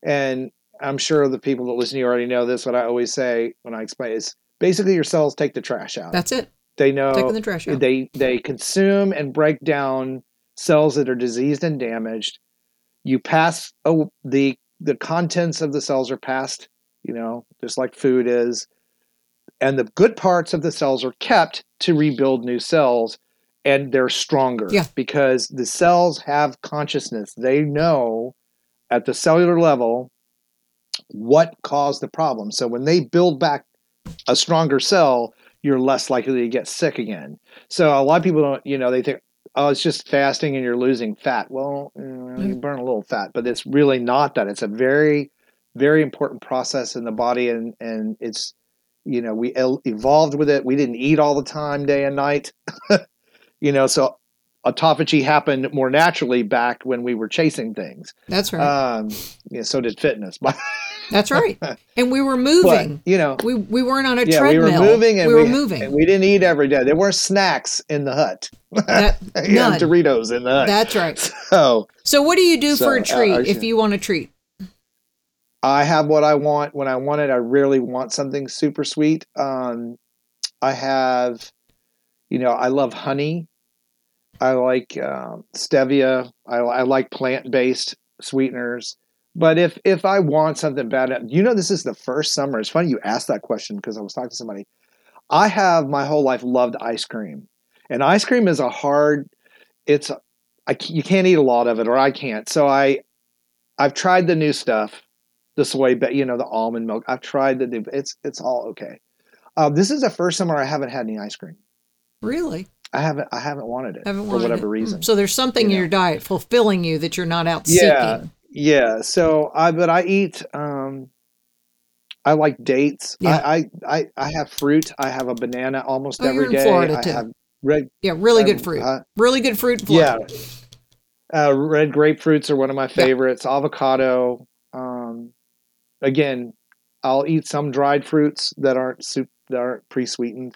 and I'm sure the people that listen to you already know this. What I always say when I explain is basically your cells take the trash out. That's it. they know Taking the trash out. they they consume and break down cells that are diseased and damaged. You pass oh, the the contents of the cells are passed, you know, just like food is, and the good parts of the cells are kept to rebuild new cells, and they're stronger Yeah. because the cells have consciousness. They know at the cellular level what caused the problem. So when they build back a stronger cell, you're less likely to get sick again. So a lot of people don't, you know, they think, oh, it's just fasting and you're losing fat. Well, mm, you burn a little fat, but it's really not that. It's a very, very important process in the body, and and it's, you know, we evolved with it. We didn't eat all the time, day and night, you know, so autophagy happened more naturally back when we were chasing things. That's right. Um, yeah, so did fitness, That's right. And we were but moving. you know, we we weren't on a yeah, we treadmill. were moving and we were moving. and we didn't eat every day. There weren't snacks in the hut. That- none. Doritos in the hut. That's right. so So what do you do So, for a uh, treat I if you want a treat? I have what I want when I want it. I rarely want something super sweet. Um, I have, you know, I love honey. I like um stevia. I, I like plant based sweeteners. But if if I want something bad, you know, this is the first summer. It's funny you asked that question because I was talking to somebody. I have my whole life loved ice cream, and ice cream is a hard. It's I you can't eat a lot of it, or I can't. So I I've tried the new stuff, the soy, but you know the almond milk. I've tried the new. It's it's all okay. Uh, this is the first summer I haven't had any ice cream. Really? I haven't I haven't wanted it Haven't for whatever it. reason. So there's something you in know. your diet fulfilling you that you're not out Yeah. seeking. Yeah. So I but I eat. Um, I like dates. Yeah. I, I I I have fruit. I have a banana almost Oh, in day. Florida, I too. have red. Yeah, really um, good fruit. uh, really good fruit. yeah. Uh, red grapefruits are one of my favorites. Avocado. Um, again, I'll eat some dried fruits that aren't soup that aren't pre-sweetened.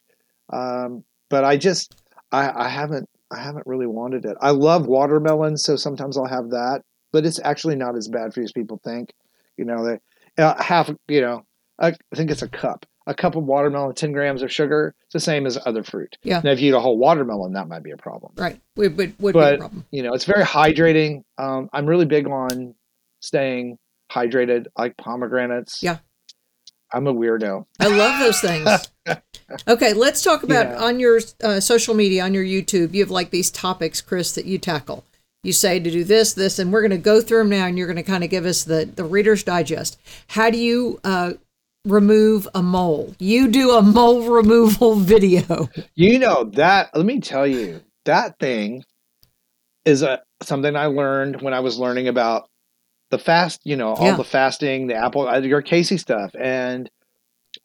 Um, but I just I, I haven't I haven't really wanted it. I love watermelon, so sometimes I'll have that. But it's actually not as bad for you as people think. You know, they uh, half. You know, I think it's a cup. A cup of watermelon, ten grams of sugar. It's the same as other fruit. Yeah. Now, if you eat a whole watermelon, that might be a problem Right. Would, would, would be a But- problem. you know, it's very hydrating. Um, I'm really big on staying hydrated. Like pomegranates. Yeah. I'm a weirdo. I love those things. okay, let's talk about Yeah. on your uh, social media, on your YouTube, you have like these topics, Chris, that you tackle. You say to do this, this, and we're going to go through them now, and you're going to kind of give us the the Reader's Digest. How do you uh, remove a mole? You do a mole removal video. You know that. Let me tell you, that thing is a something I learned when I was learning about the fast. You know, all Yeah. the fasting, the apple, uh, your Cayce stuff, and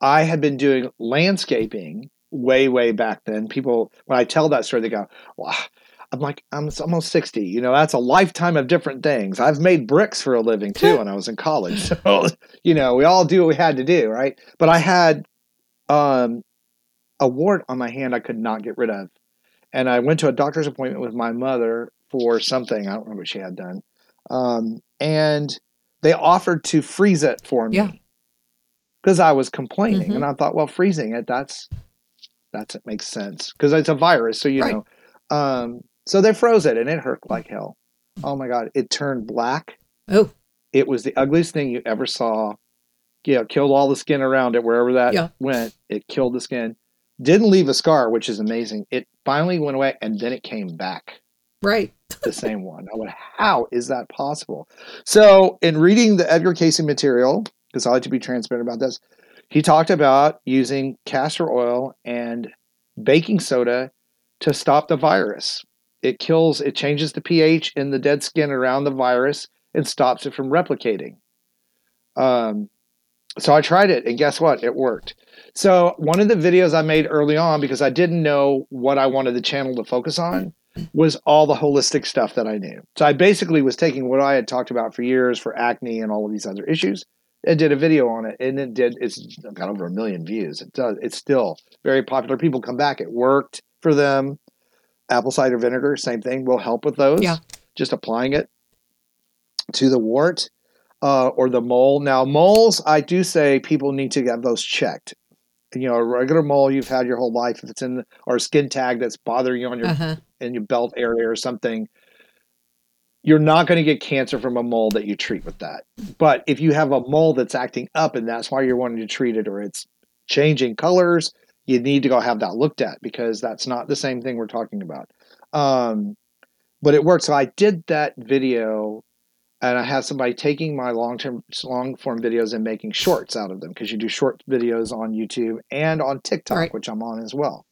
I had been doing landscaping way, way back then. People, when I tell that story, they go, "Wow." I'm like, I'm almost 60. You know, that's a lifetime of different things. I've made bricks for a living too when I was in college. So, you know, we all do what we had to do, right? But I had um, a wart on my hand I could not get rid of. And I went to a doctor's appointment with my mother for something. I don't remember what she had done. Um, and they offered to freeze it for me Yeah. because I was complaining, Mhm. and I thought, well, freezing it that's that's it makes sense because it's a virus, so you Right. know. Um, so they froze it, and it hurt like hell. Oh my god, it turned black. Oh, It was the ugliest thing you ever saw. Yeah, killed all the skin around it wherever that Yeah. went. It killed the skin. Didn't leave a scar, which is amazing. It finally went away, and then it came back right. The same one. I went, how is that possible? So, in reading the Edgar Cayce material, because I like to be transparent about this, he talked about using castor oil and baking soda to stop the virus. It kills, it changes the pH in the dead skin around the virus and stops it from replicating. Um, so I tried it, and guess what? It worked. So one of the videos I made early on, because I didn't know what I wanted the channel to focus on, was all the holistic stuff that I knew. So I basically was taking what I had talked about for years for acne and all of these other issues and did a video on it. And it did, it's got over a million views. It does, it's still very popular. People come back. It worked for them. Apple cider vinegar, same thing, will help with those. Yeah. Just applying it to the wart uh, or the mole. Now, moles, I do say people need to get those checked. You know, a regular mole you've had your whole life, if it's in the, or a skin tag that's bothering you on your Uh-huh. In your belt area or something, you're not going to get cancer from a mole that you treat with that. But if you have a mole that's acting up and that's why you're wanting to treat it or it's changing colors, you need to go have that looked at because that's not the same thing we're talking about. Um, but it worked. So I did that video and I had somebody taking my long term, long form videos and making shorts out of them because you do short videos on YouTube and on TikTok, Right. which I'm on as well.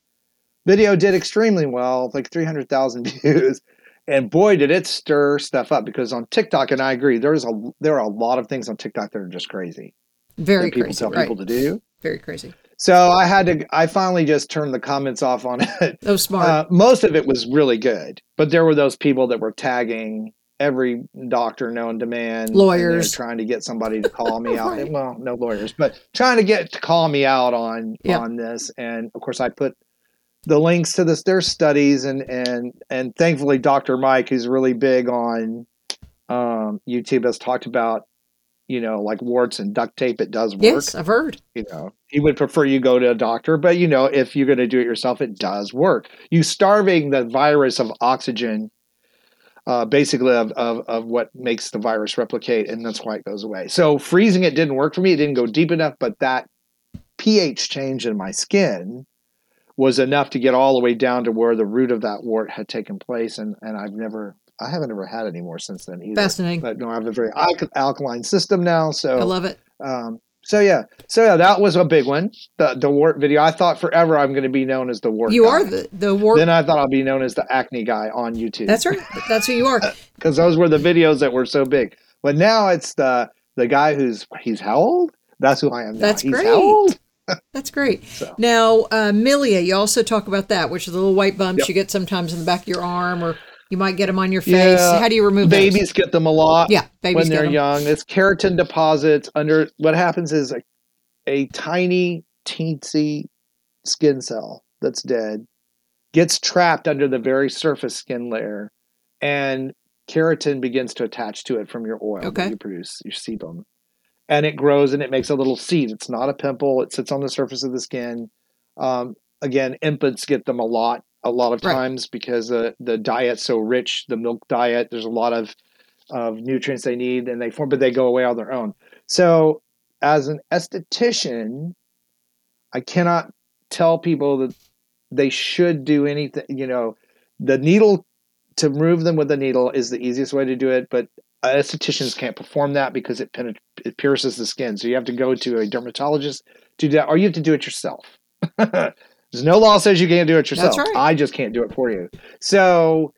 Video did extremely well, like 300,000 views. And boy, did it stir stuff up because on TikTok, and I agree, there's a there are a lot of things on TikTok that are just crazy Very that people crazy. tell Right. people to do. Very crazy. So I had to, I finally just turned the comments off on it. Oh, smart. Uh, most of it was really good, but there were those people that were tagging every doctor known to man, Lawyers. trying to get somebody to call me out. Right. Well, no lawyers, but trying to get to call me out on Yeah. on this. And of course, I put the links to this their studies and and and thankfully, Doctor Mike, who's really big on um, YouTube, has talked about you know like warts and duct tape. It does work yes, I've heard. you know he would prefer you go to a doctor but you know if you're going to do it yourself it does work you starving the virus of oxygen uh, basically of, of, of what makes the virus replicate and that's why it goes away so freezing it didn't work for me it didn't go deep enough but that ph change in my skin was enough to get all the way down to where the root of that wart had taken place and, and i've never i haven't ever had any more since then either Fascinating. but no i have a very alk- alkaline system now so I love it. um, so yeah, so yeah, that was a big one. The the wart video. I thought forever I'm going to be known as the wart. You guy. are the the war. Then I thought I'll be known as the acne guy on YouTube. That's right. That's who you are. because those were the videos that were so big. But now it's the the guy who's he's how old? That's who I am. Now. That's he's great. How old? That's great. So. Now, uh, milia, you also talk about that, which are the little white bumps Yep. you get sometimes in the back of your arm, or you might get them on your face. Yeah, How do you remove Babies those? get them a lot. Yeah, babies when they're young. It's keratin deposits under. What happens is a, a tiny, teensy skin cell that's dead gets trapped under the very surface skin layer, and keratin begins to attach to it from your oil Okay. that you produce, your sebum, and it grows and it makes a little seed. It's not a pimple. It sits on the surface of the skin. Um, again, infants get them a lot, a lot of Right. times because uh, the diet's so rich. The milk diet, there's a lot of of nutrients they need, and they form, but they go away on their own. So, as an esthetician, I cannot tell people that they should do anything. You know, the needle to remove them with a needle is the easiest way to do it, but Uh, estheticians can't perform that because it, penet- it pierces the skin. So you have to go to a dermatologist to do that, or you have to do it yourself. There's no law says you can't do it yourself. right. I just can't do it for you. So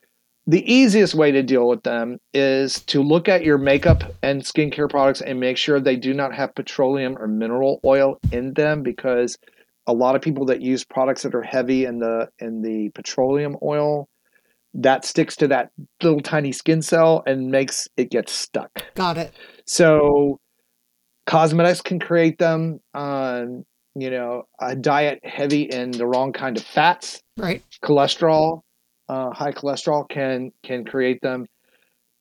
the easiest way to deal with them is to look at your makeup and skincare products and make sure they do not have petroleum or mineral oil in them because a lot of people that use products that are heavy in the in the petroleum oil that sticks to that little tiny skin cell and makes it get stuck. Got it. So cosmetics can create them. Um, you know, a diet heavy in the wrong kind of fats Right. cholesterol, uh, high cholesterol can can create them.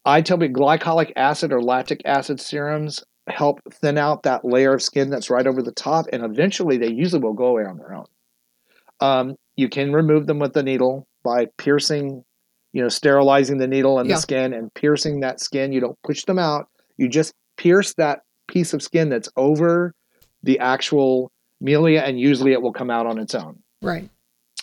I tell people glycolic acid or lactic acid serums help thin out that layer of skin that's right over the top, and eventually they usually will go away on their own. Um, you can remove them with the needle by piercing, you know, sterilizing the needle and Yeah. the skin and piercing that skin. You don't push them out. You just pierce that piece of skin that's over the actual milia, and usually it will come out on its own. Right.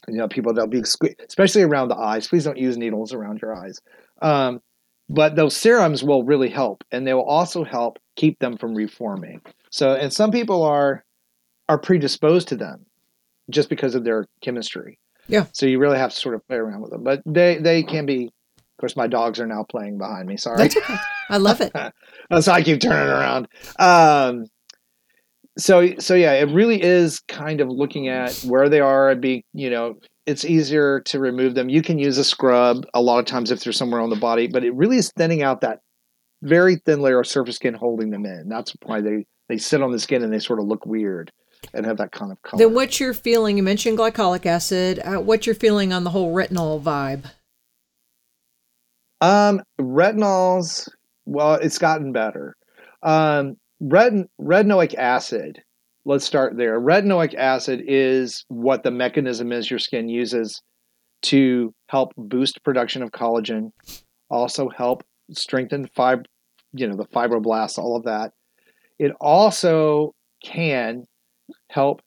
You know, people that'll be especially around the eyes. Please don't use needles around your eyes. Um, but those serums will really help, and they will also help keep them from reforming. So, and some people are are predisposed to them just because of their chemistry. Yeah. So you really have to sort of play around with them, but they they can be. Of course, my dogs are now playing behind me. Sorry. That's okay. I love it. So I keep turning around. Um, so so yeah, it really is kind of looking at where they are and be you know it's easier to remove them. You can use a scrub a lot of times if they're somewhere on the body, but it really is thinning out that very thin layer of surface skin holding them in. That's why they they sit on the skin and they sort of look weird and have that kind of color. Then what's your feeling? You mentioned glycolic acid. Uh, what's your feeling on the whole retinol vibe? Um, retinols, well, it's gotten better. Um, retin- retinoic acid, let's start there. Retinoic acid is what the mechanism is your skin uses to help boost production of collagen, also help strengthen fib- you know, the fibroblasts, all of that. It also can help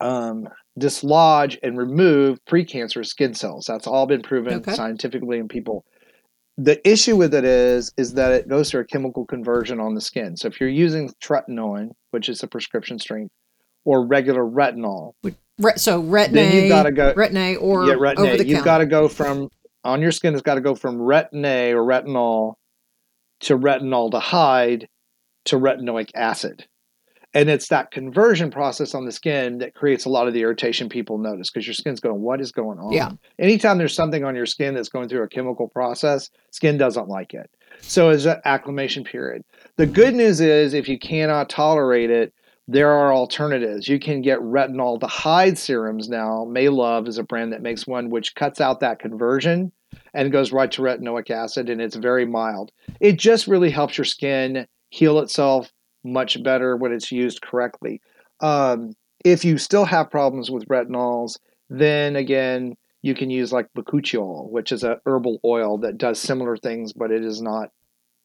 um, dislodge and remove precancerous skin cells. That's all been proven Okay. scientifically in people. The issue with it is is that it goes through a chemical conversion on the skin. So if you're using tretinoin, which is a prescription strength, or regular retinol, Re- so retin then you've got to go retin A, or yeah, retin over A. the You've got to go from on your skin. It's got to go from retin A or retinol to retinol to retinaldehyde to retinoic acid, and it's that conversion process on the skin that creates a lot of the irritation people notice because your skin's going, "What is going on?" Yeah. Anytime there's something on your skin that's going through a chemical process, skin doesn't like it. So it's an acclimation period. The good news is if you cannot tolerate it, there are alternatives. You can get retinaldehyde serums now. Maelove is a brand that makes one which cuts out that conversion and goes right to retinoic acid, and it's very mild. It just really helps your skin heal itself much better when it's used correctly. Um, if you still have problems with retinols, then again, you can use like bakuchiol, which is a herbal oil that does similar things, but it is not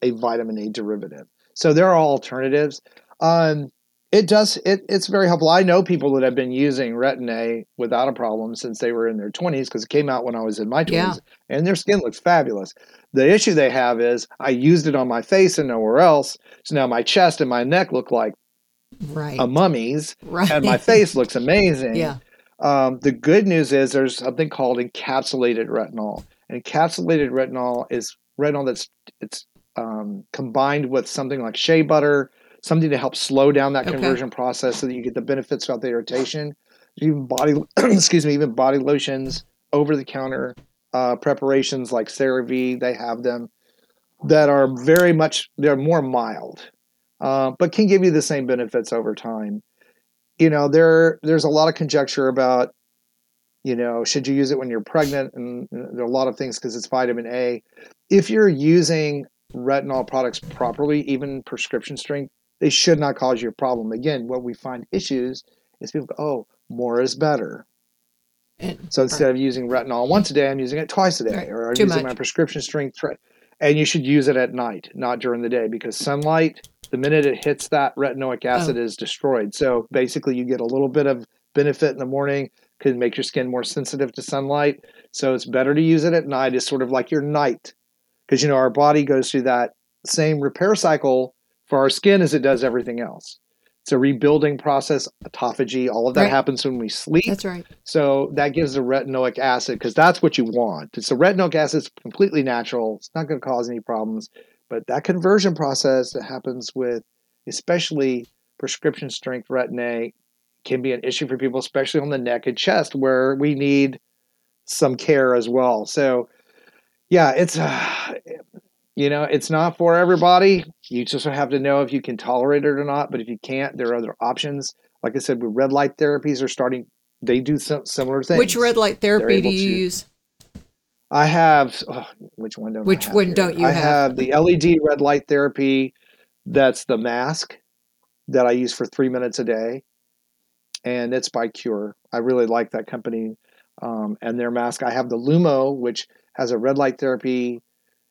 a vitamin A derivative. So there are alternatives. Um, it does it, it's very helpful. I know people that have been using Retin A without a problem since they were in their 20s because it came out when I was in my 20s Yeah. and their skin looks fabulous. The issue they have is I used it on my face and nowhere else. So now my chest and my neck look like right. a mummy's right. and my face looks amazing. yeah. Um, the good news is there's something called encapsulated retinol. And encapsulated retinol is retinol that's it's um, combined with something like shea butter, something to help slow down that Okay. conversion process so that you get the benefits without the irritation. Even body, excuse me, even body lotions, over the counter uh, preparations like CeraVe, they have them that are very much they're more mild, uh, but can give you the same benefits over time you know there there's a lot of conjecture about you know should you use it when you're pregnant and there are a lot of things because it's vitamin a if you're using retinol products properly even prescription strength they should not cause you a problem. Again what we find issues is people go oh more is better. So instead of using retinol once a day i'm using it twice a day Right. or i'm Too using much. my prescription strength tre- and you should use it at night not during the day because sunlight the minute it hits that retinoic acid oh. is destroyed. So basically you get a little bit of benefit in the morning can make your skin more sensitive to sunlight. So it's better to use it at night. It's sort of like your night because you know our body goes through that same repair cycle for our skin as it does everything else it's a rebuilding process autophagy all of that Right. happens when we sleep That's right. so that gives the retinoic acid because that's what you want. It's the retinoic acid is completely natural. It's not going to cause any problems. But that conversion process that happens with, especially prescription strength retin A, can be an issue for people, especially on the neck and chest, where we need some care as well. So, yeah, it's uh, you know, it's not for everybody. You just have to know if you can tolerate it or not. But if you can't, there are other options. Like I said, with red light therapies are starting. They do some similar things. Which red light therapy do you to- use? I have oh, which one don't Which one here? don't you I have? have the LED red light therapy. That's the mask that I use for three minutes a day, and it's by Qure. I really like that company um, and their mask. I have the Lumo, which has a red light therapy.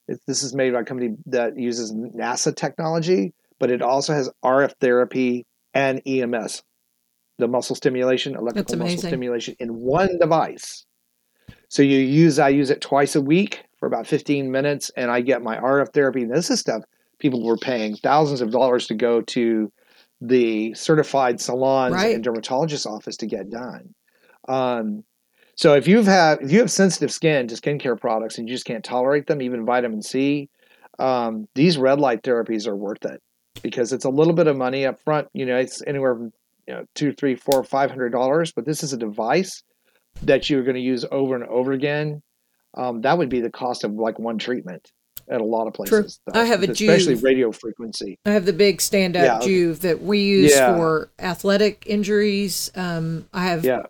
It, this is made by a company that uses NASA technology, but it also has RF therapy and EMS, the muscle stimulation, electrical muscle stimulation in one device. So you use I use it twice a week for about 15 minutes, and I get my RF therapy. And this is stuff people were paying thousands of dollars to go to the certified salons Right. and dermatologist office to get done. Um, so if you've had if you have sensitive skin to skincare products and you just can't tolerate them, even vitamin C, um, these red light therapies are worth it because it's a little bit of money up front. You know, it's anywhere from you know two, three, four, five hundred dollars, but this is a device that you're going to use over and over again. Um, that would be the cost of like one treatment at a lot of places. I have a especially Joovv. radio frequency. I have the big standout Yeah. Joovv that we use Yeah. for athletic injuries. Um, I have Yeah,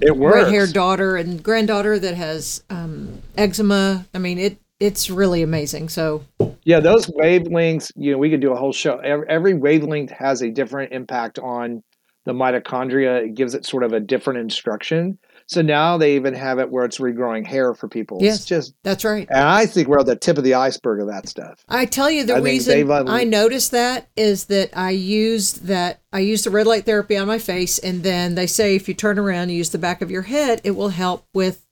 it red haired daughter and granddaughter that has um, eczema. I mean, it it's really amazing. So Yeah, those wavelengths, you know, we could do a whole show. Every, every wavelength has a different impact on the mitochondria. It gives it sort of a different instruction. So now they even have it where it's regrowing hair for people. Yes. It's just, that's right. and I think we're at the tip of the iceberg of that stuff. I tell you, the I reason I noticed that is that I used that I used the red light therapy on my face, and then they say if you turn around and use the back of your head, it will help with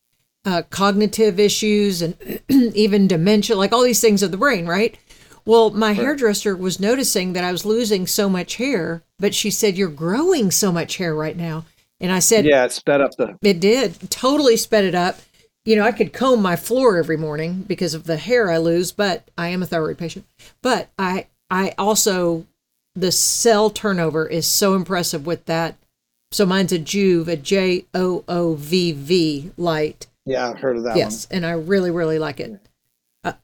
uh, cognitive issues and even dementia, like all these things of the brain, right? Well, my hairdresser was noticing that I was losing so much hair, but she said, You're growing so much hair right now. And I said, Yeah, it sped up the. it did. Totally sped it up. You know, I could comb my floor every morning because of the hair I lose, but I am a thyroid patient. But I I also the cell turnover is so impressive with that. So mine's a Joovv, a J O O V V light. Yeah, I've heard of that one. yes, and I really really like it.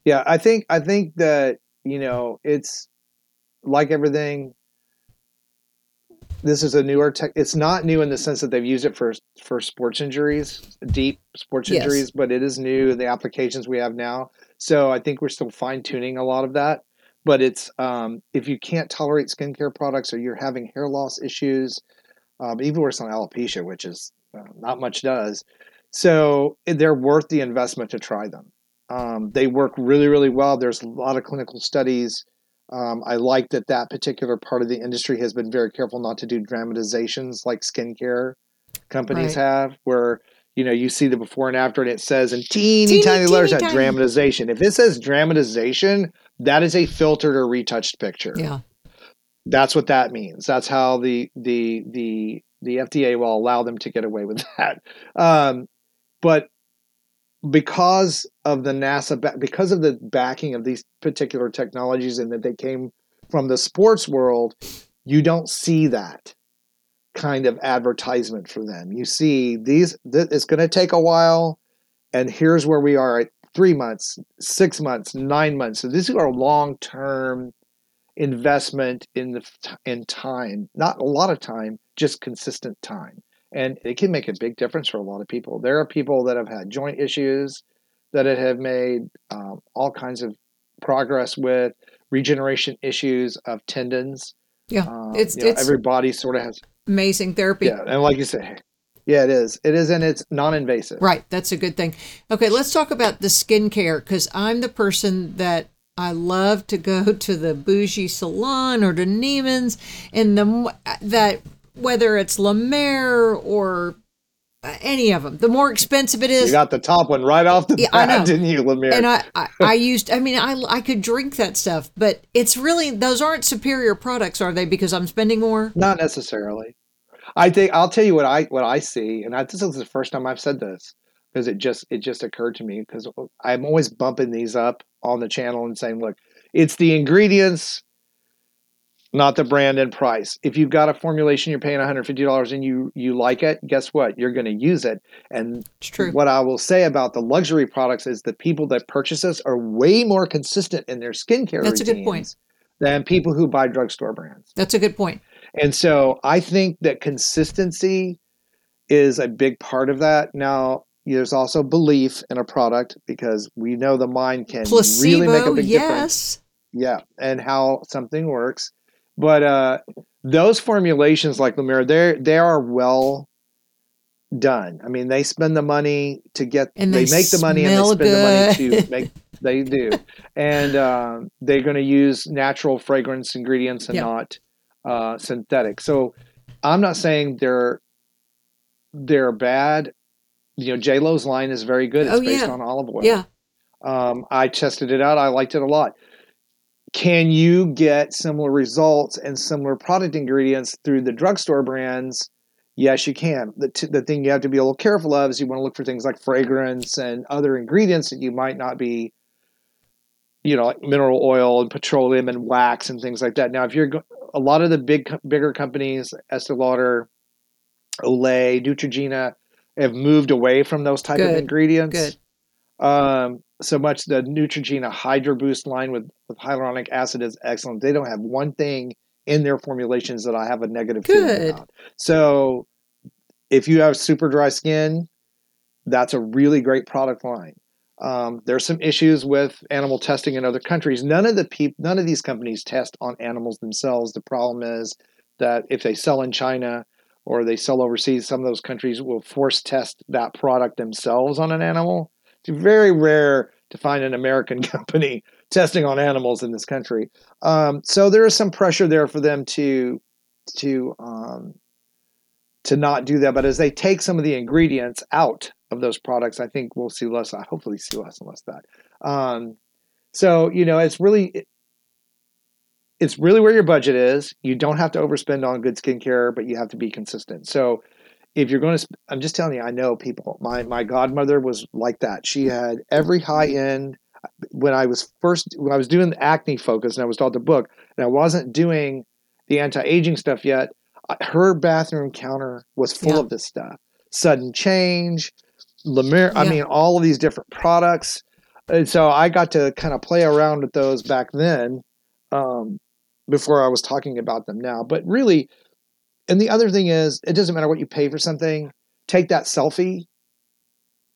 Yeah, I think I think that you know it's like everything. This is a newer tech. It's not new in the sense that they've used it for for sports injuries, deep sports Yes. injuries, but it is new. The applications we have now, so I think we're still fine tuning a lot of that. But it's um, if you can't tolerate skincare products or you're having hair loss issues, um, even worse on alopecia, which is uh, not much does. So they're worth the investment to try them. Um, they work really, really well. There's a lot of clinical studies. Um, I like that that particular part of the industry has been very careful not to do dramatizations like skincare companies Right. have, where you know you see the before and after, and it says in teeny, Teeny, tiny letters teeny that dramatization. If it says dramatization, that is a filtered or retouched picture Yeah. that's what that means. That's how the the the the FDA will allow them to get away with that. Um, but because of the NASA, because of the backing of these particular technologies, and that they came from the sports world, you don't see that kind of advertisement for them. You see these. Th- it's going to take a while, and here's where we are at three months, six months, nine months. So these are long term investment in the in time not a lot of time just consistent time and it can make a big difference for a lot of people there are people that have had joint issues that it have made um, all kinds of progress with regeneration issues of tendons Yeah. um, it's you know, it's everybody sort of has amazing therapy. yeah and like you say yeah it is it is and it's non-invasive Right, that's a good thing. Okay, let's talk about the skincare because I'm the person that I love to go to the bougie salon or to Neiman's, and the that whether it's La Mer or uh, any of them, the more expensive it is, you got the top one right off the Yeah, I bat know. didn't you La Mer? and I, I, I used, I mean, I, I could drink that stuff, but it's really, those aren't superior products, are they? Because I'm spending more? Not necessarily. I think I'll tell you what I what I see, and I, this is the first time I've said this because it just it just occurred to me because I'm always bumping these up on the channel and saying, look, it's the ingredients, not the brand and price. If you've got a formulation you're paying $150 and you you like it, guess what? You're going to use it. And It's true. what I will say about the luxury products is the people that purchase this are way more consistent in their skincare That's a good point. than people who buy drugstore brands. That's a good point. And so I think that consistency is a big part of that. Now, there's also belief in a product because we know the mind can Placebo, really make a big difference. Yeah, and how something works. But uh, those formulations like La Mer, they they are well done. I mean, they spend the money to get. And they, they make the money and they spend the money to make. They do, and um, they're going to use natural fragrance ingredients and Yeah. not uh, synthetic. So, I'm not saying they're they're bad. You know, J Lo's line is very good. It's Oh, based yeah. on olive oil. Yeah. Um, I tested it out. I liked it a lot. Can you get similar results and similar product ingredients through the drugstore brands? Yes, you can. The, t- the thing you have to be a little careful of is you want to look for things like fragrance and other ingredients that you might not be, you know, like mineral oil and petroleum and wax and things like that. Now, if you're go- a lot of the big, bigger companies, Estee Lauder, Olay, Neutrogena, have moved away from those type of ingredients. good. Um, so much the Neutrogena Hydro Boost line with, with hyaluronic acid is excellent. They don't have one thing in their formulations that I have a negative feeling Good. about. So if you have super dry skin, that's a really great product line. Um, there's some issues with animal testing in other countries. None of the peop- none of these companies test on animals themselves. The problem is that if they sell in China or they sell overseas, some of those countries will force test that product themselves on an animal. It's very rare to find an American company testing on animals in this country. Um, so there is some pressure there for them to to um, to not do that. But as they take some of the ingredients out of those products, I think we'll see less. I hopefully see less and less of that. Um, so you know, it's really it- it's really where your budget is. You don't have to overspend on good skincare, but you have to be consistent. So if you're going to, sp- I'm just telling you, I know people. My my godmother was like that. She had every high end. When I was first, when I was doing the acne focus, and I was taught the book, and I wasn't doing the anti aging stuff yet. I- Her bathroom counter was full Yeah. of this stuff. Sudden change, La Mer. I mean, all of these different products. And so I got to kind of play around with those back then, um, before I was talking about them now. But really, and the other thing is, it doesn't matter what you pay for something. Take that selfie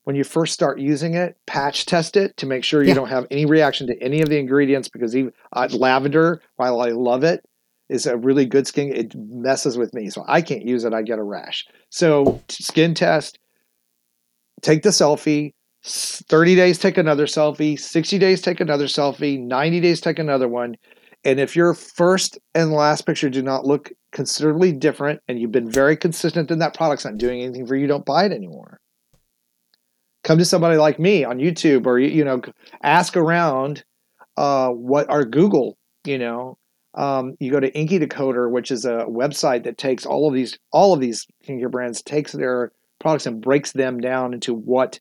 when you first start using it. Patch test it to make sure you Yeah. don't have any reaction to any of the ingredients. Because even uh, lavender, while I love it, is a really good skin. It messes with me, so I can't use it. I get a rash. So skin test. Take the selfie. 30 days, take another selfie. 60 days, take another selfie. 90 days, take another one. And if your first and last picture do not look considerably different and you've been very consistent in that product's not doing anything for you, don't buy it anymore. Come to somebody like me on YouTube or, you know, ask around uh, what are Google, you know. Um, you go to INCI Decoder, which is a website that takes all of these all of these skincare brands, takes their products and breaks them down into what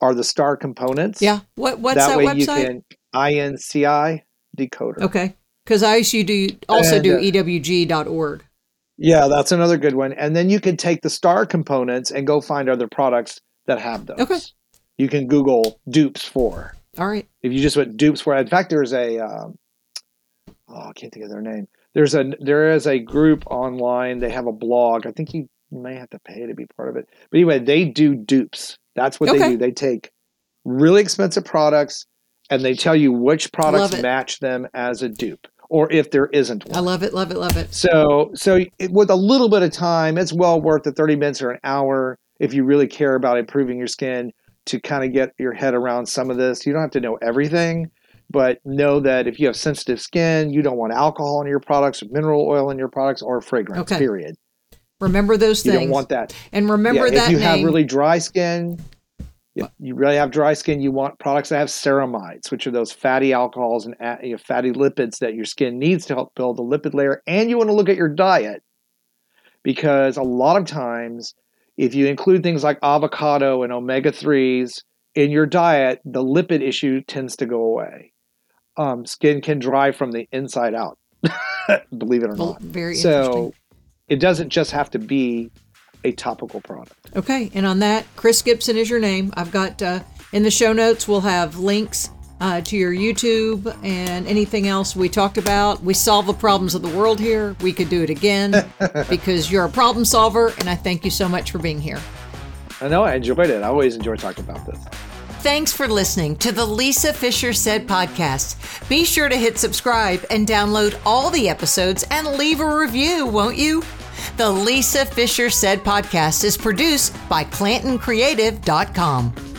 are the star components. Yeah. What what's that, that way website? you can INCI decoder. Okay. Because I used to do also And, do uh, EWG.org. Yeah, that's another good one. And then you can take the star components and go find other products that have those. Okay. You can Google dupes for. All right. If you just went dupes for, in fact, there's a, um, oh, I can't think of their name. There's a there is a group online. They have a blog. I think you may have to pay to be part of it. But anyway, they do dupes. That's what they do. They take really expensive products and they tell you which products match them as a dupe, or if there isn't one. I love it. Love it. Love it. So, so it, with a little bit of time, it's well worth the 30 minutes or an hour if you really care about improving your skin to kind of get your head around some of this. You don't have to know everything, but know that if you have sensitive skin, you don't want alcohol in your products, mineral oil in your products, or fragrance, Okay. period. Remember those You things. You don't want that. and remember Yeah, that if you name. have really dry skin, if you really have dry skin, you want products that have ceramides, which are those fatty alcohols and know, fatty lipids that your skin needs to help build the lipid layer. And you want to look at your diet because a lot of times, if you include things like avocado and omega 3s in your diet, the lipid issue tends to go away. Um, skin can dry from the inside out, believe it or not. very interesting. So it doesn't just have to be a topical product. Okay, and on that, Chris Gibson is your name. I've got uh, in the show notes, we'll have links uh, to your YouTube and anything else we talked about. We solve the problems of the world here. We could do it again because you're a problem solver, and I thank you so much for being here. I know I enjoyed it. I always enjoy talking about this. Thanks for listening to the Lisa Fischer Said podcast. Be sure to hit subscribe and download all the episodes and leave a review, won't you? The Lisa Fischer Said podcast is produced by ClantonCreative.com.